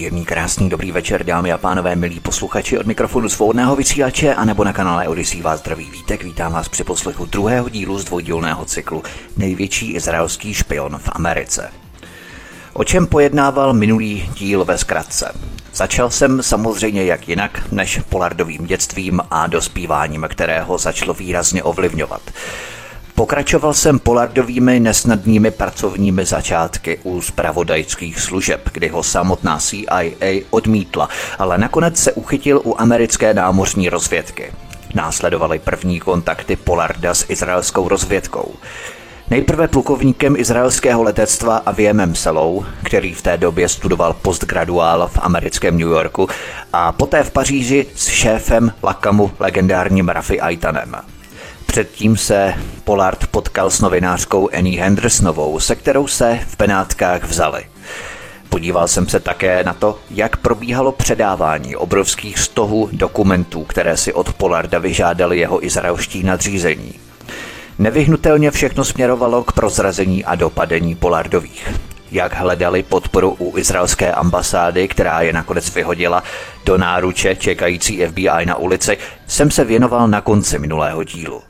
Příjemný, krásný, dobrý večer, dámy a pánové, milí posluchači od mikrofonu svobodného vysílače a nebo na kanále Odyssey vás zdraví vítek. Vítám vás při poslechu druhého dílu z dvoudílného cyklu Největší izraelský špion v Americe. O čem pojednával minulý díl ve zkratce? Začal jsem samozřejmě jak jinak než polardovým dětstvím a dospíváním, kterého začalo výrazně ovlivňovat. Pokračoval jsem polardovými nesnadnými pracovními začátky u zpravodajských služeb, kdy ho samotná CIA odmítla, ale nakonec se uchytil u americké námořní rozvědky. Následovaly první kontakty Polarda s izraelskou rozvědkou. Nejprve plukovníkem izraelského letectva Aviemem Selou, který v té době studoval postgraduál v americkém New Yorku, a poté v Paříži s šéfem Lakamu legendárním Rafi Aitanem. Předtím se Pollard potkal s novinářkou Annie Hendersonovou, se kterou se v Penátkách vzali. Podíval jsem se také na to, jak probíhalo předávání obrovských stohů dokumentů, které si od Polarda vyžádali jeho izraelští nadřízení. Nevyhnutelně všechno směrovalo k prozrazení a dopadení Polardových. Jak hledali podporu u izraelské ambasády, která je nakonec vyhodila do náruče čekající FBI na ulici, jsem se věnoval na konci minulého dílu.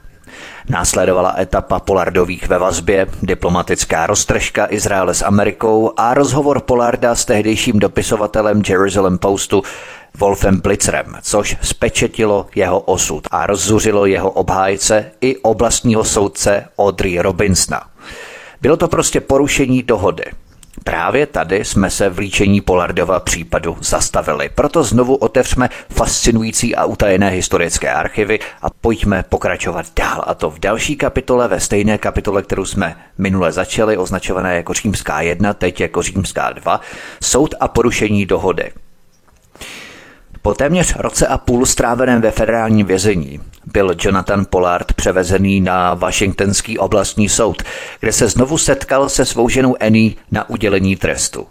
Následovala etapa Polardových ve vazbě, diplomatická roztržka Izraele s Amerikou a rozhovor Polarda s tehdejším dopisovatelem Jerusalem Postu Wolfem Blitzerem, což spečetilo jeho osud a rozzuřilo jeho obhájce i oblastního soudce Audrey Robinsona. Bylo to prostě porušení dohody. Právě tady jsme se v líčení Polardova případu zastavili, proto znovu otevřme fascinující a utajené historické archivy a pojďme pokračovat dál. A to v další kapitole, ve stejné kapitole, kterou jsme minule začali, označované jako Římská 1, teď jako Římská 2, soud a porušení dohody. Po téměř roce a půl stráveném ve federálním vězení byl Jonathan Pollard převezený na Washingtonský oblastní soud, kde se znovu setkal se svou ženou Annie na udělení trestu.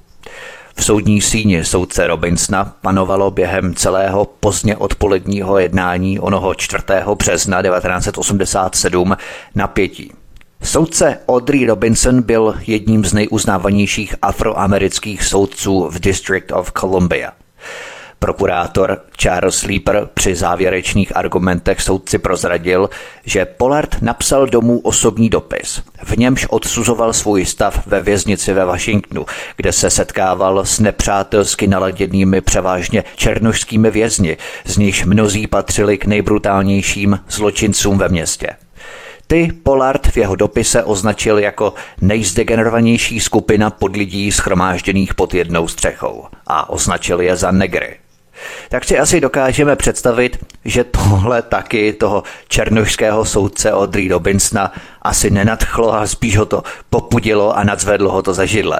V soudní síni soudce Robinsona panovalo během celého pozdně odpoledního jednání onoho 4. března 1987 napětí. Soudce Audrey Robinson byl jedním z nejuznávanějších afroamerických soudců v District of Columbia. Prokurátor Charles Sleeper při závěrečných argumentech soudci prozradil, že Pollard napsal domů osobní dopis. V němž odsuzoval svůj stav ve věznici ve Washingtonu, kde se setkával s nepřátelsky naladěnými převážně černožskými vězni, z nichž mnozí patřili k nejbrutálnějším zločincům ve městě. Ty Pollard v jeho dopise označil jako nejzdegenerovanější skupina podlidí schromážděných pod jednou střechou a označil je za negry tak si asi dokážeme představit, že tohle taky toho černožského soudce Audrey Robinsona asi nenadchlo a spíš ho to popudilo a nadzvedlo ho to za židle.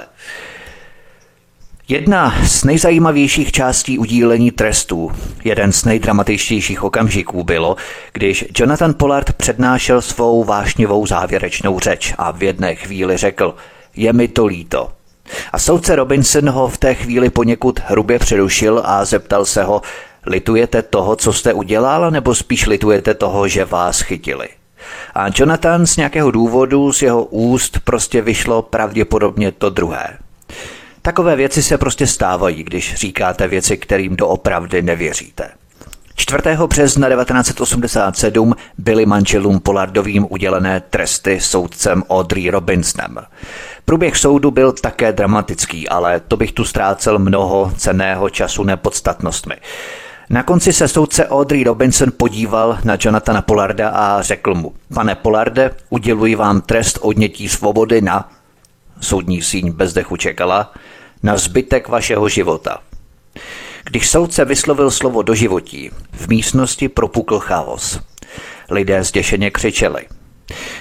Jedna z nejzajímavějších částí udílení trestů, jeden z nejdramatičtějších okamžiků bylo, když Jonathan Pollard přednášel svou vášnivou závěrečnou řeč a v jedné chvíli řekl, je mi to líto, a soudce Robinson ho v té chvíli poněkud hrubě přerušil a zeptal se ho, litujete toho, co jste udělal, nebo spíš litujete toho, že vás chytili? A Jonathan z nějakého důvodu z jeho úst prostě vyšlo pravděpodobně to druhé. Takové věci se prostě stávají, když říkáte věci, kterým doopravdy nevěříte. 4. března 1987 byly manželům Polardovým udělené tresty soudcem Audrey Robinsonem. Průběh soudu byl také dramatický, ale to bych tu ztrácel mnoho ceného času nepodstatnostmi. Na konci se soudce Audrey Robinson podíval na Jonathana Polarda a řekl mu, pane Polarde, uděluji vám trest odnětí svobody na, soudní síň bez dechu čekala, na zbytek vašeho života. Když soudce vyslovil slovo do životí, v místnosti propukl chaos. Lidé zděšeně křičeli.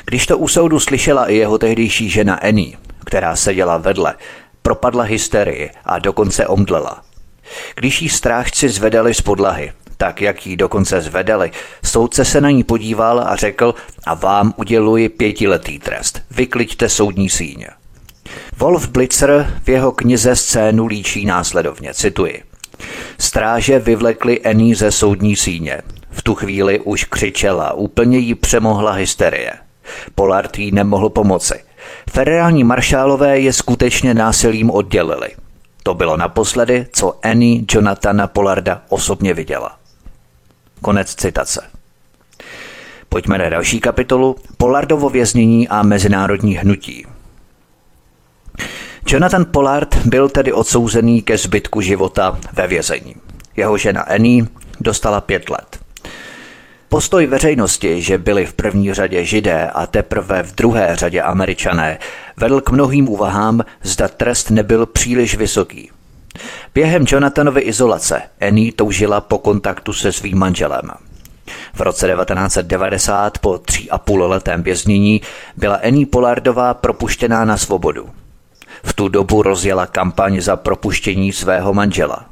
Když to u soudu slyšela i jeho tehdejší žena Annie, která seděla vedle, propadla hysterii a dokonce omdlela. Když jí strážci zvedali z podlahy, tak jak ji dokonce zvedali, soudce se na ní podíval a řekl a vám uděluji pětiletý trest. Vykliďte soudní síně. Wolf Blitzer v jeho knize scénu líčí následovně, cituji. Stráže vyvlekli Ení ze soudní síně. V tu chvíli už křičela, úplně jí přemohla hysterie. Pollard jí nemohl pomoci. Federální maršálové je skutečně násilím oddělili. To bylo naposledy, co Annie Jonathana Pollarda osobně viděla. Konec citace. Pojďme na další kapitolu. Pollardovo věznění a mezinárodní hnutí. Jonathan Pollard byl tedy odsouzený ke zbytku života ve vězení. Jeho žena Annie dostala pět let. Postoj veřejnosti, že byli v první řadě židé a teprve v druhé řadě američané, vedl k mnohým úvahám, zda trest nebyl příliš vysoký. Během Jonathanovy izolace Annie toužila po kontaktu se svým manželem. V roce 1990 po tří a půl letém věznění byla Annie Polardová propuštěná na svobodu. V tu dobu rozjela kampaň za propuštění svého manžela.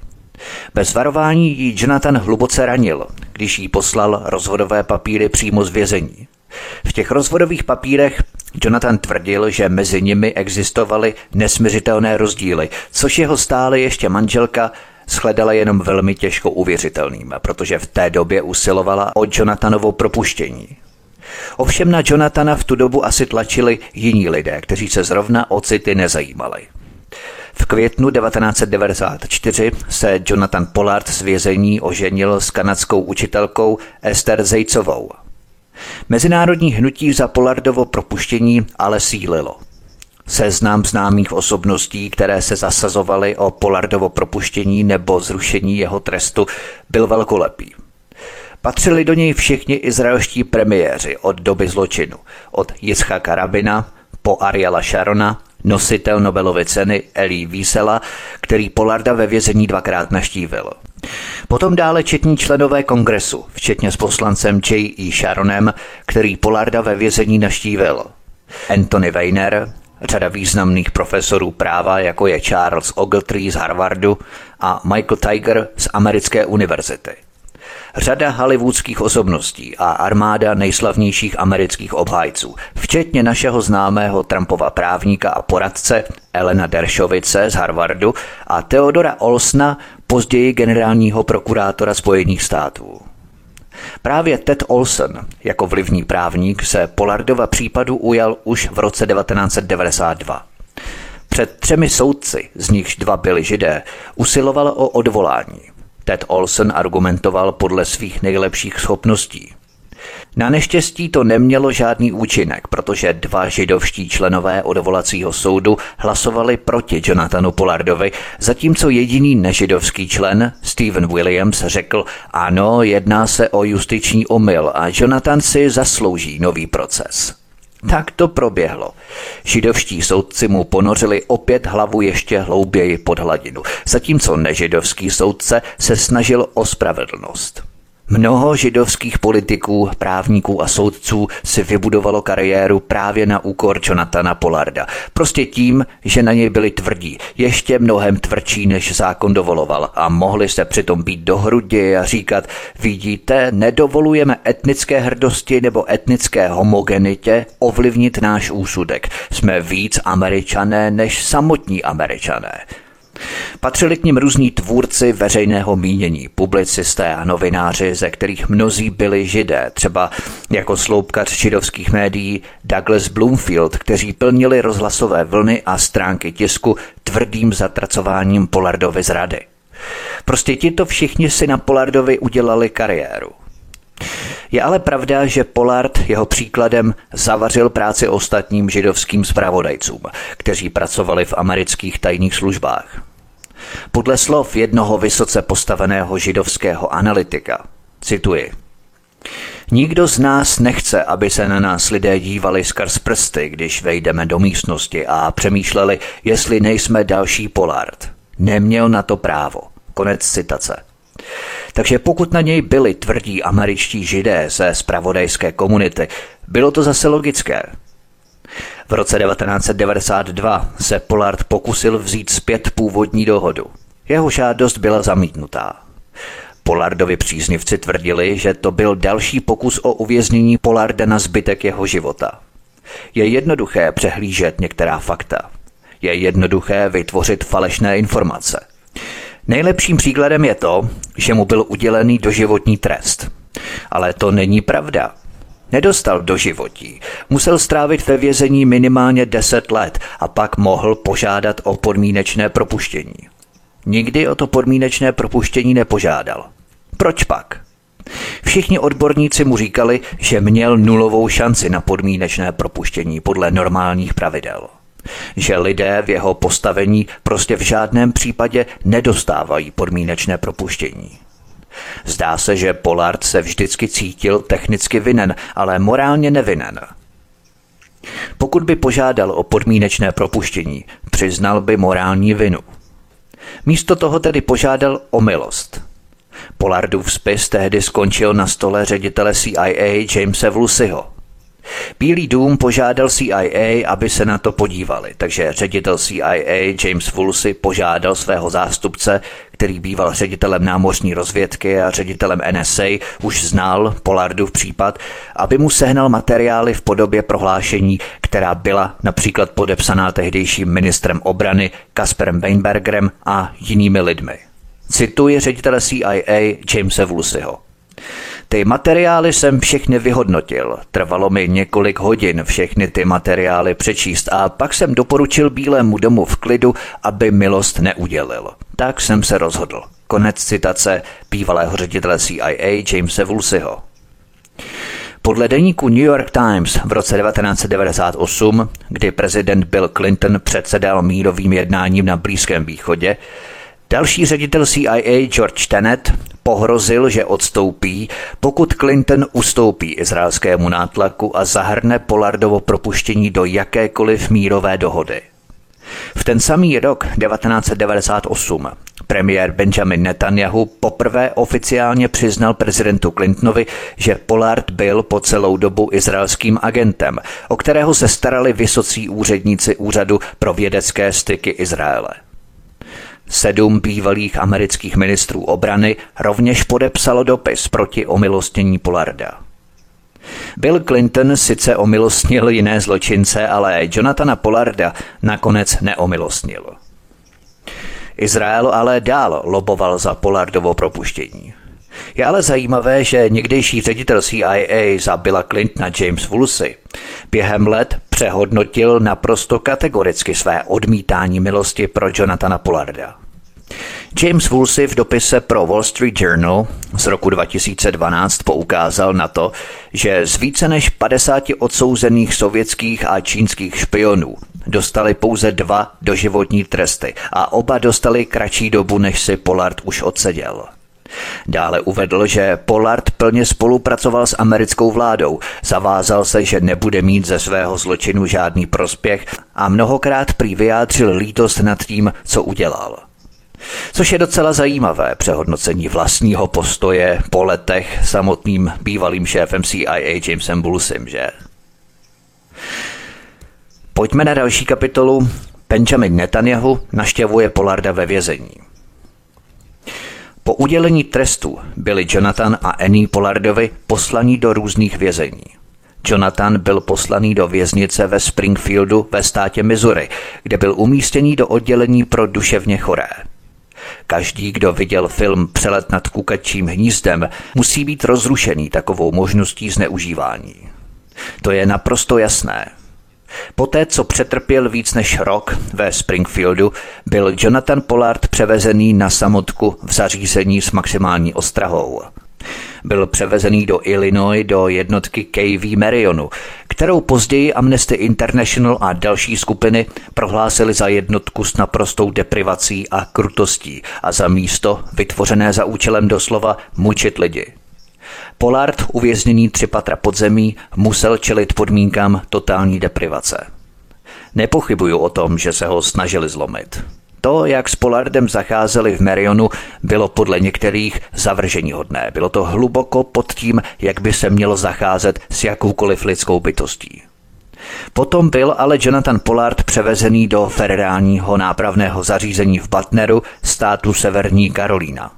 Bez varování ji Jonathan hluboce ranil, když jí poslal rozvodové papíry přímo z vězení. V těch rozvodových papírech Jonathan tvrdil, že mezi nimi existovaly nesměřitelné rozdíly, což jeho stále ještě manželka shledala jenom velmi těžko uvěřitelným, protože v té době usilovala o Jonathanovo propuštění. Ovšem na Jonathana v tu dobu asi tlačili jiní lidé, kteří se zrovna o city nezajímali. V květnu 1994 se Jonathan Pollard z vězení oženil s kanadskou učitelkou Esther Zejcovou. Mezinárodní hnutí za Pollardovo propuštění ale sílilo. Seznam známých osobností, které se zasazovaly o Pollardovo propuštění nebo zrušení jeho trestu, byl velkolepý. Patřili do něj všichni izraelští premiéři od doby zločinu, od Jitzchaka Rabina po Ariela Sharona, nositel Nobelovy ceny Elí Wiesela, který Polarda ve vězení dvakrát naštívil. Potom dále četní členové kongresu, včetně s poslancem J. E. Sharonem, který Polarda ve vězení naštívil. Anthony Weiner, řada významných profesorů práva, jako je Charles Ogletree z Harvardu a Michael Tiger z Americké univerzity řada hollywoodských osobností a armáda nejslavnějších amerických obhájců, včetně našeho známého Trumpova právníka a poradce Elena Deršovice z Harvardu a Theodora Olsna, později generálního prokurátora Spojených států. Právě Ted Olson jako vlivný právník se Polardova případu ujal už v roce 1992. Před třemi soudci, z nichž dva byli židé, usiloval o odvolání – Ted Olson argumentoval podle svých nejlepších schopností. Na neštěstí to nemělo žádný účinek, protože dva židovští členové odvolacího soudu hlasovali proti Jonathanu Pollardovi, zatímco jediný nežidovský člen, Stephen Williams, řekl ano, jedná se o justiční omyl a Jonathan si zaslouží nový proces. Tak to proběhlo. Židovští soudci mu ponořili opět hlavu ještě hlouběji pod hladinu, zatímco nežidovský soudce se snažil o spravedlnost. Mnoho židovských politiků, právníků a soudců si vybudovalo kariéru právě na úkor Jonathana Polarda. Prostě tím, že na něj byli tvrdí, ještě mnohem tvrdší, než zákon dovoloval a mohli se přitom být do hrudi a říkat, vidíte, nedovolujeme etnické hrdosti nebo etnické homogenitě ovlivnit náš úsudek. Jsme víc američané než samotní američané. Patřili k nim různí tvůrci veřejného mínění, publicisté a novináři, ze kterých mnozí byli židé, třeba jako sloupkař židovských médií Douglas Bloomfield, kteří plnili rozhlasové vlny a stránky tisku tvrdým zatracováním Polardovy zrady. Prostě tito všichni si na Polardovi udělali kariéru. Je ale pravda, že Pollard jeho příkladem zavařil práci ostatním židovským zpravodajcům, kteří pracovali v amerických tajných službách. Podle slov jednoho vysoce postaveného židovského analytika, cituji, Nikdo z nás nechce, aby se na nás lidé dívali skrz prsty, když vejdeme do místnosti a přemýšleli, jestli nejsme další Polard. Neměl na to právo. Konec citace. Takže pokud na něj byli tvrdí američtí židé ze spravodajské komunity, bylo to zase logické. V roce 1992 se Pollard pokusil vzít zpět původní dohodu. Jeho žádost byla zamítnutá. Polardovi příznivci tvrdili, že to byl další pokus o uvěznění Polarda na zbytek jeho života. Je jednoduché přehlížet některá fakta. Je jednoduché vytvořit falešné informace. Nejlepším příkladem je to, že mu byl udělený doživotní trest. Ale to není pravda. Nedostal do životí. Musel strávit ve vězení minimálně 10 let a pak mohl požádat o podmínečné propuštění. Nikdy o to podmínečné propuštění nepožádal. Proč pak? Všichni odborníci mu říkali, že měl nulovou šanci na podmínečné propuštění podle normálních pravidel. Že lidé v jeho postavení prostě v žádném případě nedostávají podmínečné propuštění. Zdá se, že Pollard se vždycky cítil technicky vinen, ale morálně nevinen. Pokud by požádal o podmínečné propuštění, přiznal by morální vinu. Místo toho tedy požádal o milost. Pollardův spis tehdy skončil na stole ředitele CIA Jamesa Vlusiho. Bílý dům požádal CIA, aby se na to podívali, takže ředitel CIA James Woolsey požádal svého zástupce, který býval ředitelem námořní rozvědky a ředitelem NSA, už znal Pollardův případ, aby mu sehnal materiály v podobě prohlášení, která byla například podepsaná tehdejším ministrem obrany Kasperem Weinbergerem a jinými lidmi. Cituji ředitele CIA Jamesa Woolseyho. Ty materiály jsem všechny vyhodnotil. Trvalo mi několik hodin všechny ty materiály přečíst a pak jsem doporučil Bílému domu v klidu, aby milost neudělil. Tak jsem se rozhodl. Konec citace bývalého ředitele CIA Jamesa Woolseyho. Podle deníku New York Times v roce 1998, kdy prezident Bill Clinton předsedal mírovým jednáním na Blízkém východě, Další ředitel CIA George Tenet pohrozil, že odstoupí, pokud Clinton ustoupí izraelskému nátlaku a zahrne Polardovo propuštění do jakékoliv mírové dohody. V ten samý rok 1998 premiér Benjamin Netanyahu poprvé oficiálně přiznal prezidentu Clintonovi, že Pollard byl po celou dobu izraelským agentem, o kterého se starali vysocí úředníci Úřadu pro vědecké styky Izraele. Sedm bývalých amerických ministrů obrany rovněž podepsalo dopis proti omilostnění Polarda. Bill Clinton sice omilostnil jiné zločince, ale Jonathana Polarda nakonec neomilostnil. Izrael ale dál loboval za Polardovo propuštění. Je ale zajímavé, že někdejší ředitel CIA za Billa Clintona James Woolsey během let přehodnotil naprosto kategoricky své odmítání milosti pro Jonathana Pollarda. James Woolsey v dopise pro Wall Street Journal z roku 2012 poukázal na to, že z více než 50 odsouzených sovětských a čínských špionů dostali pouze dva doživotní tresty a oba dostali kratší dobu, než si Pollard už odseděl. Dále uvedl, že Pollard plně spolupracoval s americkou vládou, zavázal se, že nebude mít ze svého zločinu žádný prospěch a mnohokrát prý vyjádřil lítost nad tím, co udělal. Což je docela zajímavé přehodnocení vlastního postoje po letech samotným bývalým šéfem CIA Jamesem Bullsem, že? Pojďme na další kapitolu. Benjamin Netanyahu naštěvuje Polarda ve vězení. Po udělení trestu byli Jonathan a Annie Polardovi poslaní do různých vězení. Jonathan byl poslaný do věznice ve Springfieldu ve státě Missouri, kde byl umístěný do oddělení pro duševně choré. Každý, kdo viděl film Přelet nad kukačím hnízdem, musí být rozrušený takovou možností zneužívání. To je naprosto jasné. Poté, co přetrpěl víc než rok ve Springfieldu, byl Jonathan Pollard převezený na samotku v zařízení s maximální ostrahou. Byl převezený do Illinois do jednotky KV Marionu, kterou později Amnesty International a další skupiny prohlásili za jednotku s naprostou deprivací a krutostí a za místo vytvořené za účelem doslova mučit lidi. Pollard, uvězněný tři patra podzemí, musel čelit podmínkám totální deprivace. Nepochybuju o tom, že se ho snažili zlomit. To, jak s Pollardem zacházeli v Merionu, bylo podle některých zavržení hodné. Bylo to hluboko pod tím, jak by se mělo zacházet s jakoukoliv lidskou bytostí. Potom byl ale Jonathan Pollard převezený do federálního nápravného zařízení v Butneru, státu Severní Karolína.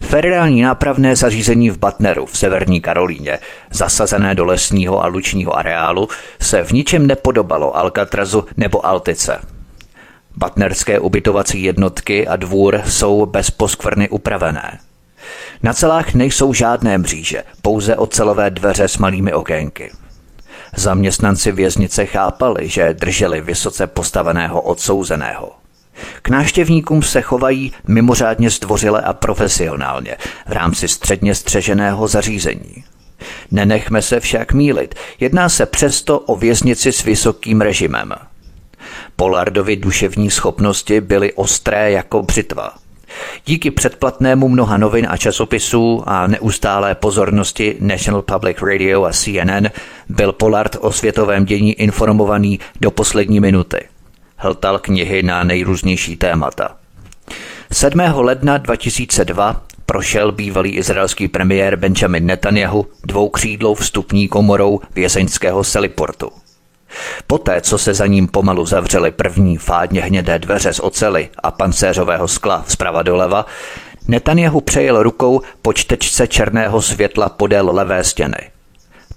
Federální nápravné zařízení v Batneru v severní Karolíně, zasazené do lesního a lučního areálu, se v ničem nepodobalo Alcatrazu nebo Altice. Batnerské ubytovací jednotky a dvůr jsou bez poskvrny upravené. Na celách nejsou žádné mříže, pouze ocelové dveře s malými okénky. Zaměstnanci věznice chápali, že drželi vysoce postaveného odsouzeného. K návštěvníkům se chovají mimořádně zdvořile a profesionálně v rámci středně střeženého zařízení. Nenechme se však mílit, jedná se přesto o věznici s vysokým režimem. Polardovi duševní schopnosti byly ostré jako břitva. Díky předplatnému mnoha novin a časopisů a neustálé pozornosti National Public Radio a CNN byl Pollard o světovém dění informovaný do poslední minuty – hltal knihy na nejrůznější témata. 7. ledna 2002 prošel bývalý izraelský premiér Benjamin Netanyahu dvoukřídlou vstupní komorou vězeňského seliportu. Poté, co se za ním pomalu zavřely první fádně hnědé dveře z ocely a pancéřového skla zprava doleva, Netanyahu přejel rukou po čtečce černého světla podél levé stěny –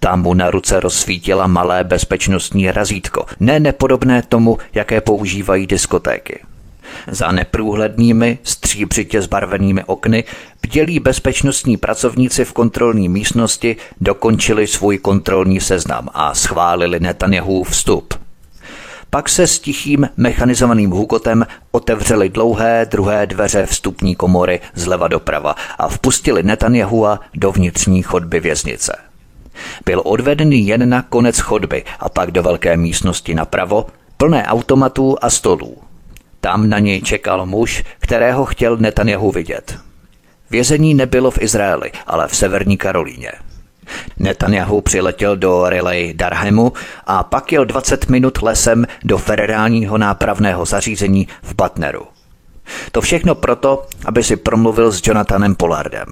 tam mu na ruce rozsvítila malé bezpečnostní razítko, ne nepodobné tomu, jaké používají diskotéky. Za neprůhlednými, stříbřitě zbarvenými okny bdělí bezpečnostní pracovníci v kontrolní místnosti dokončili svůj kontrolní seznam a schválili Netanyahu vstup. Pak se s tichým mechanizovaným hukotem otevřely dlouhé druhé dveře vstupní komory zleva doprava a vpustili Netanyahua do vnitřní chodby věznice. Byl odvedený jen na konec chodby a pak do velké místnosti napravo, plné automatů a stolů. Tam na něj čekal muž, kterého chtěl Netanyahu vidět. Vězení nebylo v Izraeli, ale v severní Karolíně. Netanyahu přiletěl do Relay Darhemu a pak jel 20 minut lesem do federálního nápravného zařízení v Batneru. To všechno proto, aby si promluvil s Jonathanem Pollardem.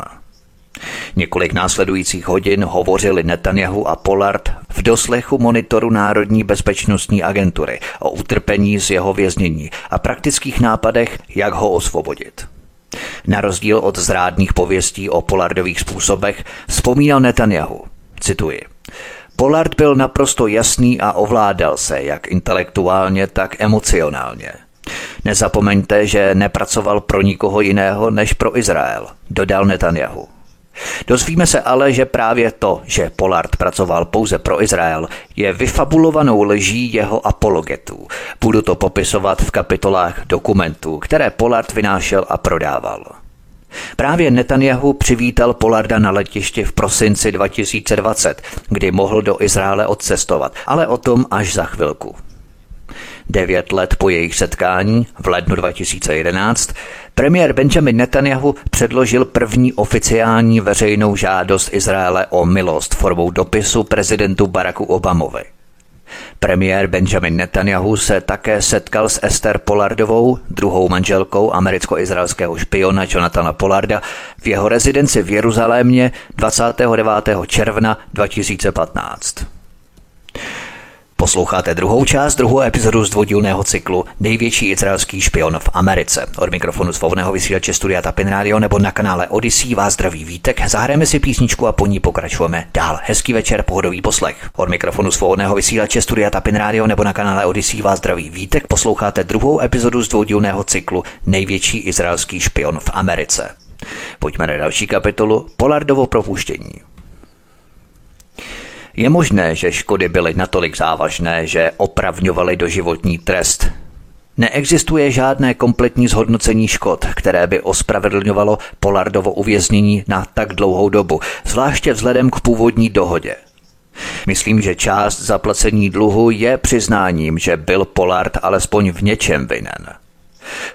Několik následujících hodin hovořili Netanyahu a Pollard v doslechu monitoru Národní bezpečnostní agentury o utrpení z jeho věznění a praktických nápadech, jak ho osvobodit. Na rozdíl od zrádných pověstí o Pollardových způsobech vzpomínal Netanyahu, cituji, Pollard byl naprosto jasný a ovládal se jak intelektuálně, tak emocionálně. Nezapomeňte, že nepracoval pro nikoho jiného než pro Izrael, dodal Netanyahu. Dozvíme se ale, že právě to, že Pollard pracoval pouze pro Izrael, je vyfabulovanou leží jeho apologetů. Budu to popisovat v kapitolách dokumentů, které Pollard vynášel a prodával. Právě Netanyahu přivítal Polarda na letišti v prosinci 2020, kdy mohl do Izraele odcestovat, ale o tom až za chvilku. Devět let po jejich setkání v lednu 2011 premiér Benjamin Netanyahu předložil první oficiální veřejnou žádost Izraele o milost formou dopisu prezidentu Baracku Obamovi. Premiér Benjamin Netanyahu se také setkal s Esther Pollardovou, druhou manželkou americko-izraelského špiona Jonathana Pollarda, v jeho rezidenci v Jeruzalémě 29. června 2015. Posloucháte druhou část, druhou epizodu z dvoudílného cyklu Největší izraelský špion v Americe. Od mikrofonu svobodného vysílače Studia Tapin Radio nebo na kanále Odyssey vás zdraví vítek. Zahrajeme si písničku a po ní pokračujeme dál. Hezký večer, pohodový poslech. Od mikrofonu svobodného vysílače Studia Tapin Radio nebo na kanále Odyssey vás zdraví vítek. Posloucháte druhou epizodu z dvoudílného cyklu Největší izraelský špion v Americe. Pojďme na další kapitolu Polardovo propuštění. Je možné, že škody byly natolik závažné, že opravňovaly doživotní trest. Neexistuje žádné kompletní zhodnocení škod, které by ospravedlňovalo Polardovo uvěznění na tak dlouhou dobu, zvláště vzhledem k původní dohodě. Myslím, že část zaplacení dluhu je přiznáním, že byl Polard alespoň v něčem vinen.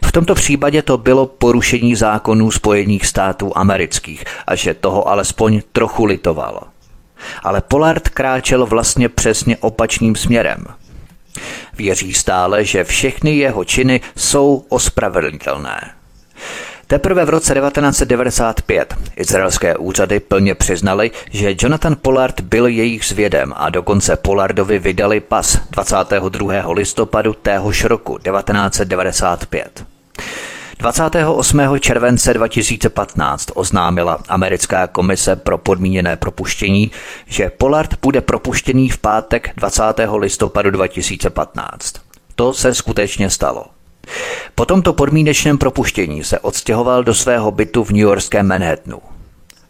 V tomto případě to bylo porušení zákonů Spojených států amerických a že toho alespoň trochu litoval ale Pollard kráčel vlastně přesně opačným směrem. Věří stále, že všechny jeho činy jsou ospravedlnitelné. Teprve v roce 1995 izraelské úřady plně přiznali, že Jonathan Pollard byl jejich zvědem a dokonce Pollardovi vydali pas 22. listopadu téhož roku 1995. 28. července 2015 oznámila americká komise pro podmíněné propuštění, že Pollard bude propuštěný v pátek 20. listopadu 2015. To se skutečně stalo. Po tomto podmínečném propuštění se odstěhoval do svého bytu v New Yorkském Manhattanu.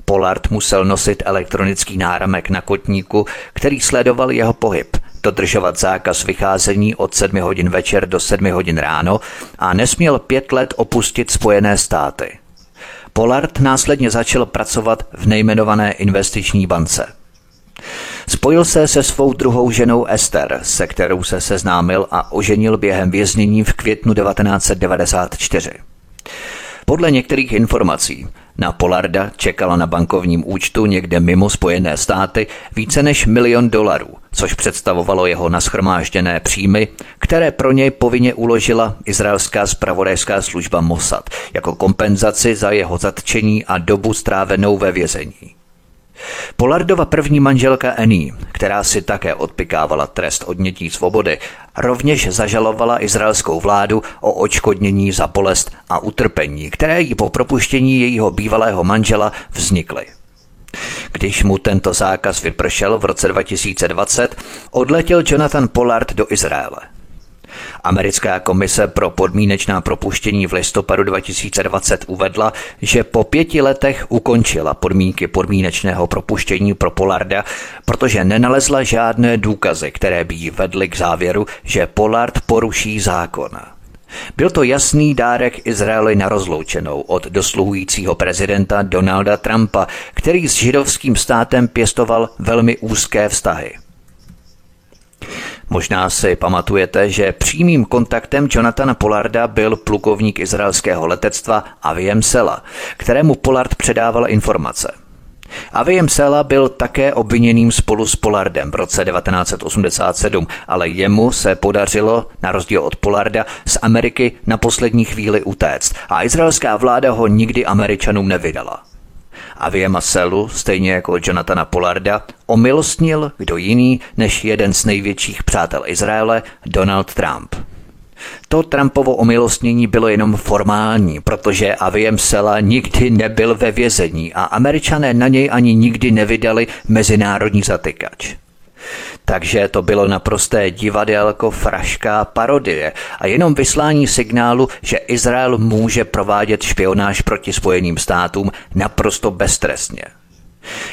Pollard musel nosit elektronický náramek na kotníku, který sledoval jeho pohyb, dodržovat zákaz vycházení od 7 hodin večer do 7 hodin ráno a nesměl pět let opustit Spojené státy. Pollard následně začal pracovat v nejmenované investiční bance. Spojil se se svou druhou ženou Esther, se kterou se seznámil a oženil během věznění v květnu 1994. Podle některých informací na Polarda čekala na bankovním účtu někde mimo Spojené státy více než milion dolarů, což představovalo jeho naschromážděné příjmy, které pro něj povinně uložila izraelská spravodajská služba Mossad jako kompenzaci za jeho zatčení a dobu strávenou ve vězení. Polardova první manželka Annie, která si také odpikávala trest odnětí svobody, rovněž zažalovala izraelskou vládu o očkodnění za bolest a utrpení, které jí po propuštění jejího bývalého manžela vznikly. Když mu tento zákaz vypršel v roce 2020, odletěl Jonathan Pollard do Izraele. Americká komise pro podmínečná propuštění v listopadu 2020 uvedla, že po pěti letech ukončila podmínky podmínečného propuštění pro Polarda, protože nenalezla žádné důkazy, které by jí vedly k závěru, že Pollard poruší zákon. Byl to jasný dárek Izraeli na rozloučenou od dosluhujícího prezidenta Donalda Trumpa, který s židovským státem pěstoval velmi úzké vztahy. Možná si pamatujete, že přímým kontaktem Jonathana Polarda byl plukovník izraelského letectva Aviem Sela, kterému Pollard předával informace. Aviem Sela byl také obviněným spolu s Pollardem v roce 1987, ale jemu se podařilo, na rozdíl od Pollarda, z Ameriky na poslední chvíli utéct a izraelská vláda ho nikdy Američanům nevydala. Avie Maselu, stejně jako Jonathana Pollarda, omilostnil kdo jiný než jeden z největších přátel Izraele, Donald Trump. To Trumpovo omilostnění bylo jenom formální, protože Aviem Sela nikdy nebyl ve vězení a američané na něj ani nikdy nevydali mezinárodní zatykač. Takže to bylo naprosté divadelko, frašká parodie a jenom vyslání signálu, že Izrael může provádět špionáž proti Spojeným státům naprosto beztrestně.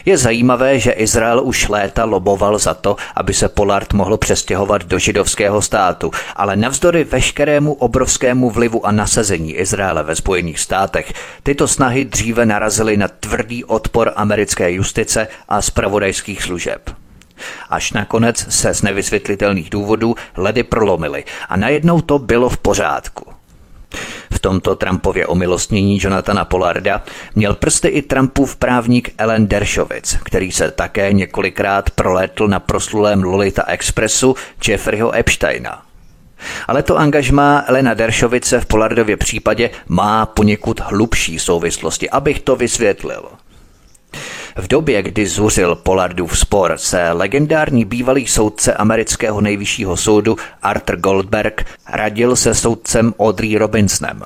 Je zajímavé, že Izrael už léta loboval za to, aby se Polard mohl přestěhovat do židovského státu, ale navzdory veškerému obrovskému vlivu a nasazení Izraele ve Spojených státech, tyto snahy dříve narazily na tvrdý odpor americké justice a spravodajských služeb. Až nakonec se z nevysvětlitelných důvodů ledy prolomily a najednou to bylo v pořádku. V tomto Trumpově omilostnění Jonathana Polarda měl prsty i Trumpův právník Ellen Dershowitz, který se také několikrát prolétl na proslulém Lolita Expressu Jeffreyho Epsteina. Ale to angažmá Elena Deršovice v Polardově případě má poněkud hlubší souvislosti, abych to vysvětlil. V době, kdy zuřil Polardův spor, se legendární bývalý soudce amerického nejvyššího soudu Arthur Goldberg radil se soudcem Audrey Robinsonem.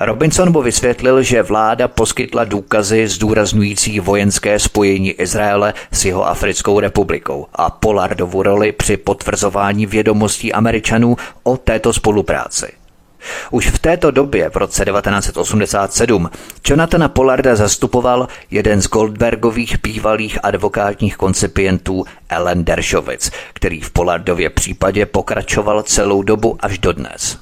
Robinson mu vysvětlil, že vláda poskytla důkazy zdůrazňující vojenské spojení Izraele s jeho Africkou republikou a Polardovu roli při potvrzování vědomostí Američanů o této spolupráci. Už v této době, v roce 1987, Jonathana Pollarda zastupoval jeden z Goldbergových bývalých advokátních koncipientů Ellen Dershowitz, který v Polardově případě pokračoval celou dobu až dodnes.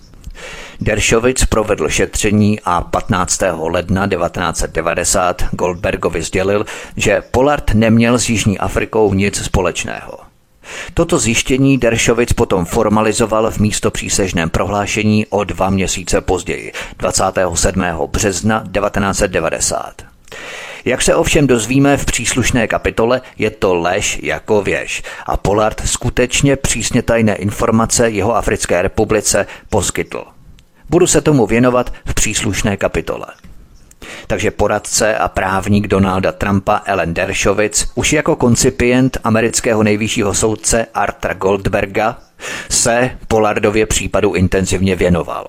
Deršovic provedl šetření a 15. ledna 1990 Goldbergovi sdělil, že Pollard neměl s Jižní Afrikou nic společného. Toto zjištění Deršovic potom formalizoval v místo přísežném prohlášení o dva měsíce později, 27. března 1990. Jak se ovšem dozvíme v příslušné kapitole, je to lež jako věž a Pollard skutečně přísně tajné informace jeho Africké republice poskytl. Budu se tomu věnovat v příslušné kapitole. Takže poradce a právník Donalda Trumpa Ellen Dershowitz už jako koncipient amerického nejvyššího soudce Arthur Goldberga se Polardově případu intenzivně věnoval.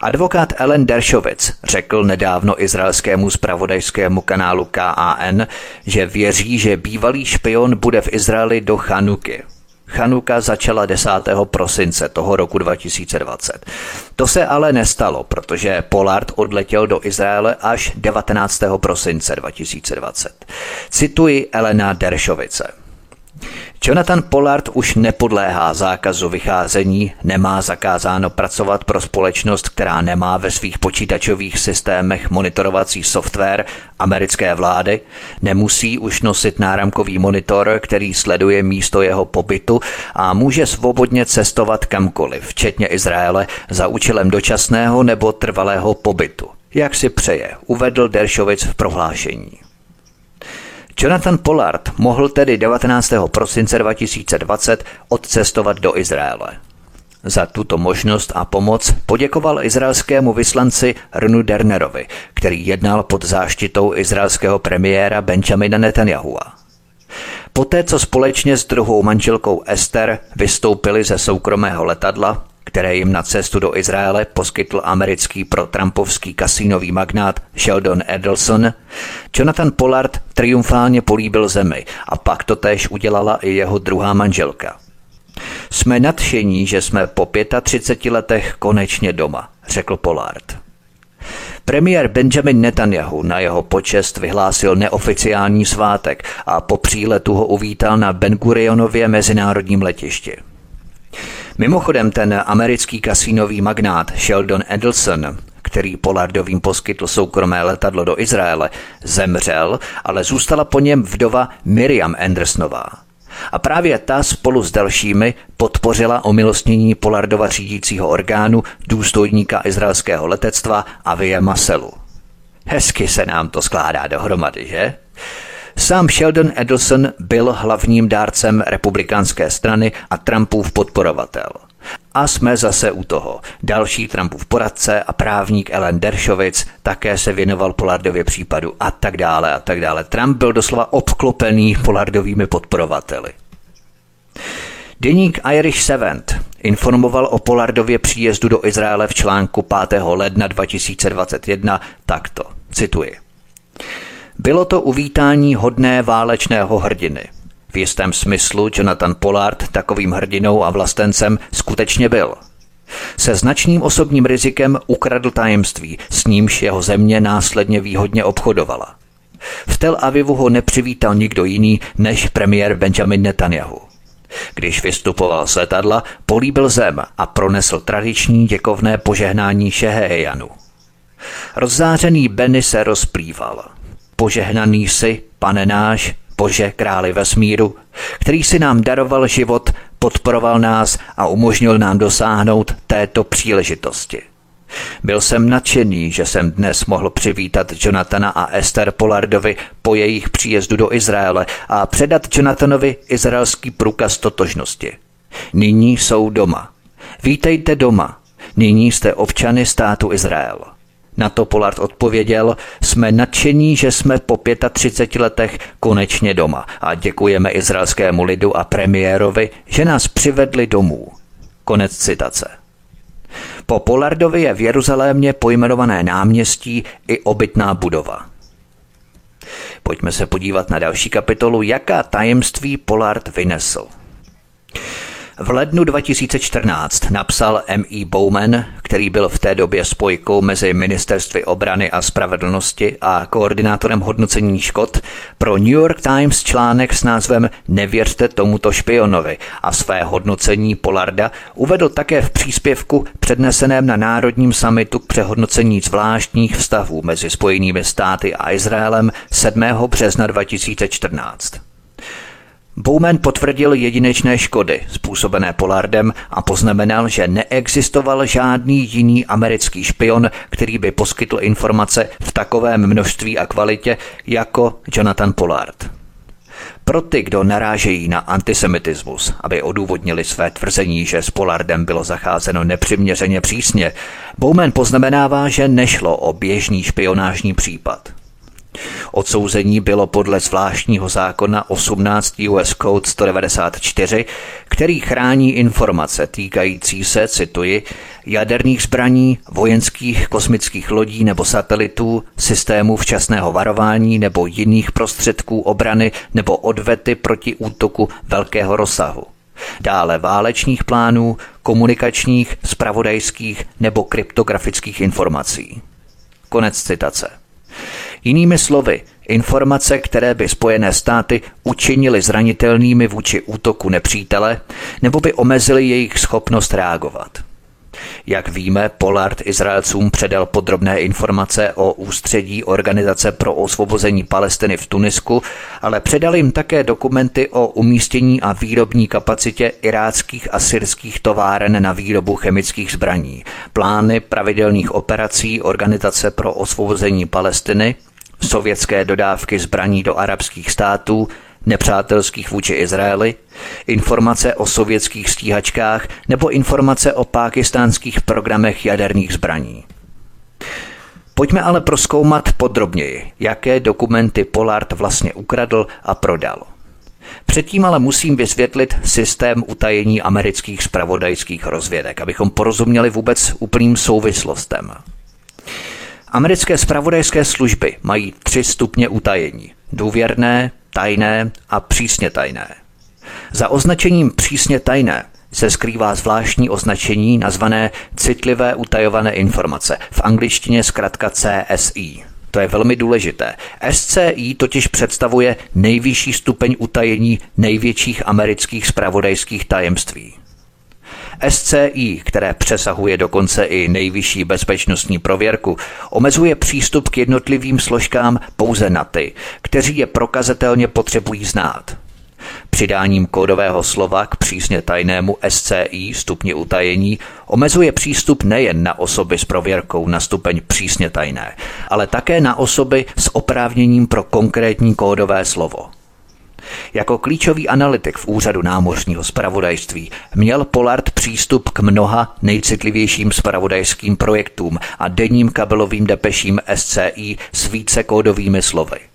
Advokát Ellen Dershowitz řekl nedávno izraelskému spravodajskému kanálu KAN, že věří, že bývalý špion bude v Izraeli do Chanuky. Chanuka začala 10. prosince toho roku 2020. To se ale nestalo, protože Pollard odletěl do Izraele až 19. prosince 2020. Cituji Elena Deršovice. Jonathan Pollard už nepodléhá zákazu vycházení, nemá zakázáno pracovat pro společnost, která nemá ve svých počítačových systémech monitorovací software americké vlády, nemusí už nosit náramkový monitor, který sleduje místo jeho pobytu a může svobodně cestovat kamkoliv, včetně Izraele, za účelem dočasného nebo trvalého pobytu. Jak si přeje, uvedl Deršovic v prohlášení. Jonathan Pollard mohl tedy 19. prosince 2020 odcestovat do Izraele. Za tuto možnost a pomoc poděkoval izraelskému vyslanci Rnu Dernerovi, který jednal pod záštitou izraelského premiéra Benjamina Netanyahua. Poté, co společně s druhou manželkou Esther vystoupili ze soukromého letadla, které jim na cestu do Izraele poskytl americký protrampovský kasínový magnát Sheldon Edelson, Jonathan Pollard triumfálně políbil zemi a pak to též udělala i jeho druhá manželka. Jsme nadšení, že jsme po 35 letech konečně doma, řekl Pollard. Premiér Benjamin Netanyahu na jeho počest vyhlásil neoficiální svátek a po příletu ho uvítal na Ben Gurionově mezinárodním letišti. Mimochodem ten americký kasínový magnát Sheldon Edelson, který Pollardovým poskytl soukromé letadlo do Izraele, zemřel, ale zůstala po něm vdova Miriam Andersonová. A právě ta spolu s dalšími podpořila omilostnění Polardova řídícího orgánu důstojníka izraelského letectva Avie Maselu. Hezky se nám to skládá dohromady, že? Sám Sheldon Edelson byl hlavním dárcem republikánské strany a Trumpův podporovatel. A jsme zase u toho. Další Trumpův poradce a právník Ellen Dershowitz také se věnoval Polardově případu a tak dále a tak dále. Trump byl doslova obklopený Polardovými podporovateli. Deník Irish Seventh informoval o Polardově příjezdu do Izraele v článku 5. ledna 2021 takto. Cituji. Bylo to uvítání hodné válečného hrdiny. V jistém smyslu Jonathan Pollard takovým hrdinou a vlastencem skutečně byl. Se značným osobním rizikem ukradl tajemství, s nímž jeho země následně výhodně obchodovala. V Tel Avivu ho nepřivítal nikdo jiný než premiér Benjamin Netanyahu. Když vystupoval z letadla, políbil zem a pronesl tradiční děkovné požehnání Šehejanu. Rozzářený Benny se rozplýval. Požehnaný si, pane náš, Bože králi vesmíru, který si nám daroval život, podporoval nás a umožnil nám dosáhnout této příležitosti. Byl jsem nadšený, že jsem dnes mohl přivítat Jonathana a Esther Pollardovi po jejich příjezdu do Izraele a předat Jonathanovi izraelský průkaz totožnosti. Nyní jsou doma. Vítejte doma. Nyní jste občany státu Izrael. Na to Pollard odpověděl, jsme nadšení, že jsme po 35 letech konečně doma a děkujeme izraelskému lidu a premiérovi, že nás přivedli domů. Konec citace. Po Pollardovi je v Jeruzalémě pojmenované náměstí i obytná budova. Pojďme se podívat na další kapitolu, jaká tajemství Pollard vynesl. V lednu 2014 napsal M.E. Bowman, který byl v té době spojkou mezi ministerstvy obrany a spravedlnosti a koordinátorem hodnocení škod, pro New York Times článek s názvem Nevěřte tomuto špionovi a své hodnocení Polarda uvedl také v příspěvku předneseném na Národním samitu k přehodnocení zvláštních vztahů mezi Spojenými státy a Izraelem 7. března 2014. Bowman potvrdil jedinečné škody způsobené Polardem a poznamenal, že neexistoval žádný jiný americký špion, který by poskytl informace v takovém množství a kvalitě jako Jonathan Pollard. Pro ty, kdo narážejí na antisemitismus, aby odůvodnili své tvrzení, že s Pollardem bylo zacházeno nepřiměřeně přísně, Bowman poznamenává, že nešlo o běžný špionážní případ. Odsouzení bylo podle zvláštního zákona 18 US Code 194, který chrání informace týkající se, cituji, jaderných zbraní, vojenských kosmických lodí nebo satelitů, systémů včasného varování nebo jiných prostředků obrany nebo odvety proti útoku velkého rozsahu. Dále válečných plánů, komunikačních, spravodajských nebo kryptografických informací. Konec citace. Jinými slovy, informace, které by Spojené státy učinily zranitelnými vůči útoku nepřítele, nebo by omezily jejich schopnost reagovat. Jak víme, Pollard Izraelcům předal podrobné informace o ústředí Organizace pro osvobození Palestiny v Tunisku, ale předal jim také dokumenty o umístění a výrobní kapacitě iráckých a syrských továren na výrobu chemických zbraní, plány pravidelných operací Organizace pro osvobození Palestiny, sovětské dodávky zbraní do arabských států, nepřátelských vůči Izraeli, informace o sovětských stíhačkách nebo informace o pákistánských programech jaderných zbraní. Pojďme ale proskoumat podrobněji, jaké dokumenty Pollard vlastně ukradl a prodal. Předtím ale musím vysvětlit systém utajení amerických spravodajských rozvědek, abychom porozuměli vůbec úplným souvislostem. Americké spravodajské služby mají tři stupně utajení. Důvěrné, tajné a přísně tajné. Za označením přísně tajné se skrývá zvláštní označení nazvané citlivé utajované informace, v angličtině zkrátka CSI. To je velmi důležité. SCI totiž představuje nejvyšší stupeň utajení největších amerických spravodajských tajemství. SCI, které přesahuje dokonce i nejvyšší bezpečnostní prověrku, omezuje přístup k jednotlivým složkám pouze na ty, kteří je prokazatelně potřebují znát. Přidáním kódového slova k přísně tajnému SCI stupni utajení omezuje přístup nejen na osoby s prověrkou na stupeň přísně tajné, ale také na osoby s oprávněním pro konkrétní kódové slovo. Jako klíčový analytik v úřadu námořního spravodajství měl Pollard přístup k mnoha nejcitlivějším spravodajským projektům a denním kabelovým depeším SCI s více kódovými slovy.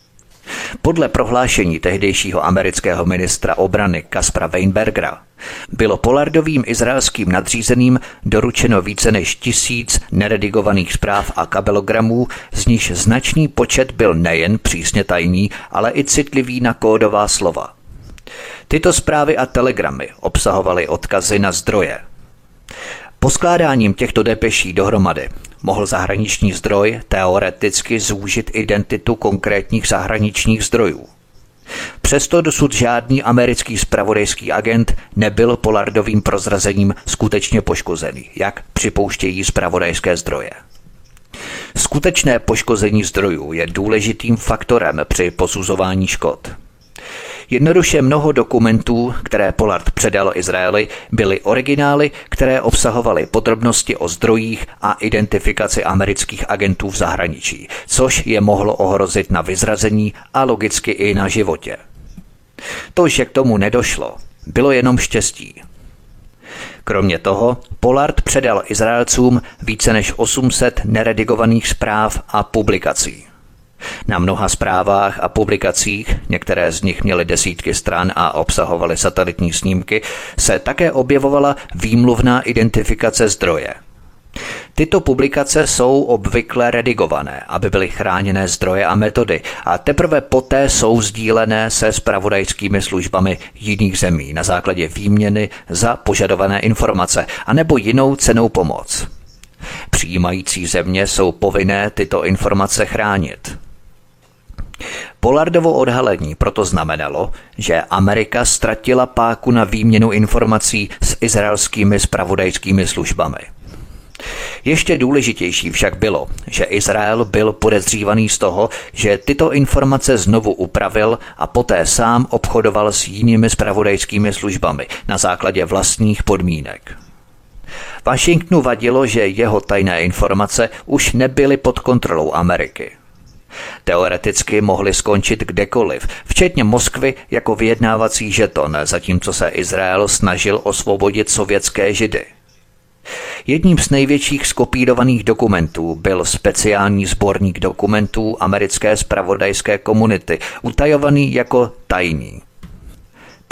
Podle prohlášení tehdejšího amerického ministra obrany Kaspra Weinbergera bylo Polardovým izraelským nadřízeným doručeno více než tisíc neredigovaných zpráv a kabelogramů, z nichž značný počet byl nejen přísně tajný, ale i citlivý na kódová slova. Tyto zprávy a telegramy obsahovaly odkazy na zdroje. Poskládáním těchto depeší dohromady mohl zahraniční zdroj teoreticky zúžit identitu konkrétních zahraničních zdrojů. Přesto dosud žádný americký spravodajský agent nebyl Polardovým prozrazením skutečně poškozený, jak připouštějí spravodajské zdroje. Skutečné poškození zdrojů je důležitým faktorem při posuzování škod. Jednoduše mnoho dokumentů, které Pollard předal Izraeli, byly originály, které obsahovaly podrobnosti o zdrojích a identifikaci amerických agentů v zahraničí, což je mohlo ohrozit na vyzrazení a logicky i na životě. To, že k tomu nedošlo, bylo jenom štěstí. Kromě toho, Pollard předal Izraelcům více než 800 neredigovaných zpráv a publikací. Na mnoha zprávách a publikacích, některé z nich měly desítky stran a obsahovaly satelitní snímky, se také objevovala výmluvná identifikace zdroje. Tyto publikace jsou obvykle redigované, aby byly chráněné zdroje a metody a teprve poté jsou sdílené se spravodajskými službami jiných zemí na základě výměny za požadované informace anebo jinou cenou pomoc. Přijímající země jsou povinné tyto informace chránit. Polardovo odhalení proto znamenalo, že Amerika ztratila páku na výměnu informací s izraelskými spravodajskými službami. Ještě důležitější však bylo, že Izrael byl podezřívaný z toho, že tyto informace znovu upravil a poté sám obchodoval s jinými spravodajskými službami na základě vlastních podmínek. Washingtonu vadilo, že jeho tajné informace už nebyly pod kontrolou Ameriky. Teoreticky mohli skončit kdekoliv, včetně Moskvy jako vyjednávací žeton, zatímco se Izrael snažil osvobodit sovětské židy. Jedním z největších skopírovaných dokumentů byl speciální sborník dokumentů americké spravodajské komunity, utajovaný jako tajný.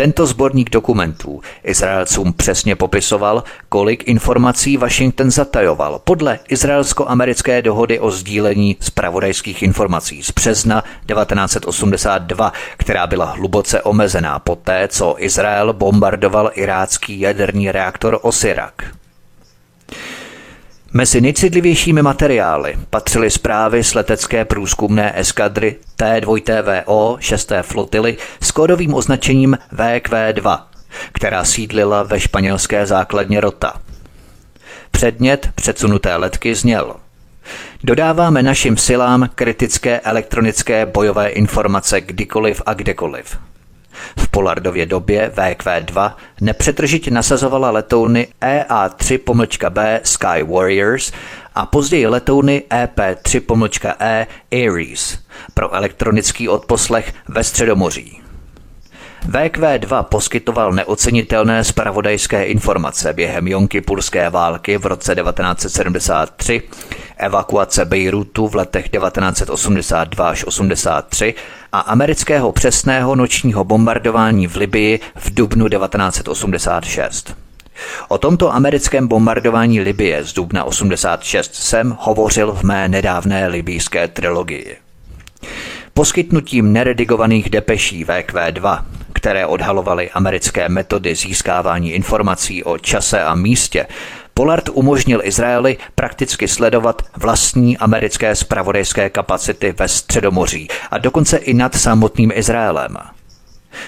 Tento sborník dokumentů Izraelcům přesně popisoval, kolik informací Washington zatajoval podle izraelsko-americké dohody o sdílení zpravodajských informací z března 1982, která byla hluboce omezená poté, co Izrael bombardoval irácký jaderný reaktor Osirak. Mezi nejcitlivějšími materiály patřily zprávy z letecké průzkumné eskadry T2TVO 6. flotily s kódovým označením VQ2, která sídlila ve španělské základně Rota. Předmět předsunuté letky zněl Dodáváme našim silám kritické elektronické bojové informace kdykoliv a kdekoliv – v Polardově době VQ-2 nepřetržitě nasazovala letouny EA-3-B Sky Warriors a později letouny EP-3-E Ares pro elektronický odposlech ve Středomoří. VQ-2 poskytoval neocenitelné spravodajské informace během Jonkipurské války v roce 1973, evakuace Bejrutu v letech 1982 až 83 a amerického přesného nočního bombardování v Libii v dubnu 1986. O tomto americkém bombardování Libie z dubna 86 jsem hovořil v mé nedávné libijské trilogii. Poskytnutím neredigovaných depeší VQ2, které odhalovaly americké metody získávání informací o čase a místě, Pollard umožnil Izraeli prakticky sledovat vlastní americké spravodajské kapacity ve Středomoří a dokonce i nad samotným Izraelem.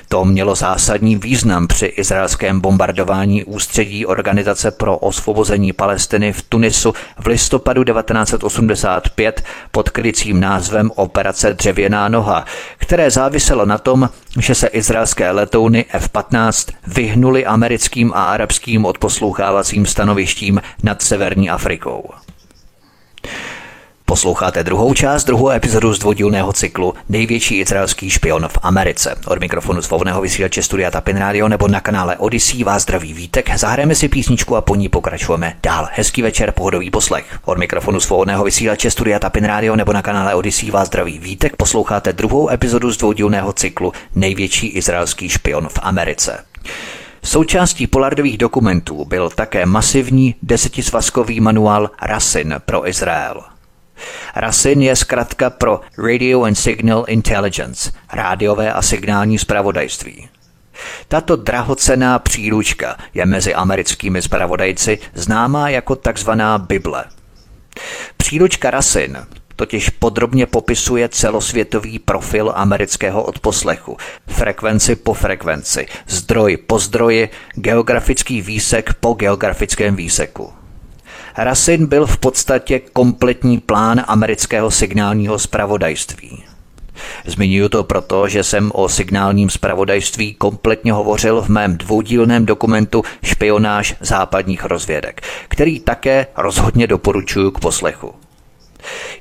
To mělo zásadní význam při izraelském bombardování ústředí Organizace pro osvobození Palestiny v Tunisu v listopadu 1985 pod krycím názvem Operace Dřevěná noha, které záviselo na tom, že se izraelské letouny F-15 vyhnuly americkým a arabským odposlouchávacím stanovištím nad severní Afrikou. Posloucháte druhou část, druhou epizodu z dvoudílného cyklu Největší izraelský špion v Americe. Od mikrofonu svobodného vysílače Studia Tapin Radio nebo na kanále Odyssey vás zdraví Vítek. Zahrajeme si písničku a po ní pokračujeme dál. Hezký večer, pohodový poslech. Od mikrofonu svobodného vysílače Studia Tapin Radio nebo na kanále Odyssey vás zdraví Vítek. Posloucháte druhou epizodu z dvoudílného cyklu Největší izraelský špion v Americe. Součástí Polardových dokumentů byl také masivní desetisvazkový manuál Rasin pro Izrael – RASIN je zkratka pro Radio and Signal Intelligence, rádiové a signální zpravodajství. Tato drahocená příručka je mezi americkými zpravodajci známá jako takzvaná Bible. Příručka RASIN totiž podrobně popisuje celosvětový profil amerického odposlechu, frekvenci po frekvenci, zdroj po zdroji, geografický výsek po geografickém výseku. Rasin byl v podstatě kompletní plán amerického signálního spravodajství. Zmiňuji to proto, že jsem o signálním spravodajství kompletně hovořil v mém dvoudílném dokumentu Špionáž západních rozvědek, který také rozhodně doporučuji k poslechu.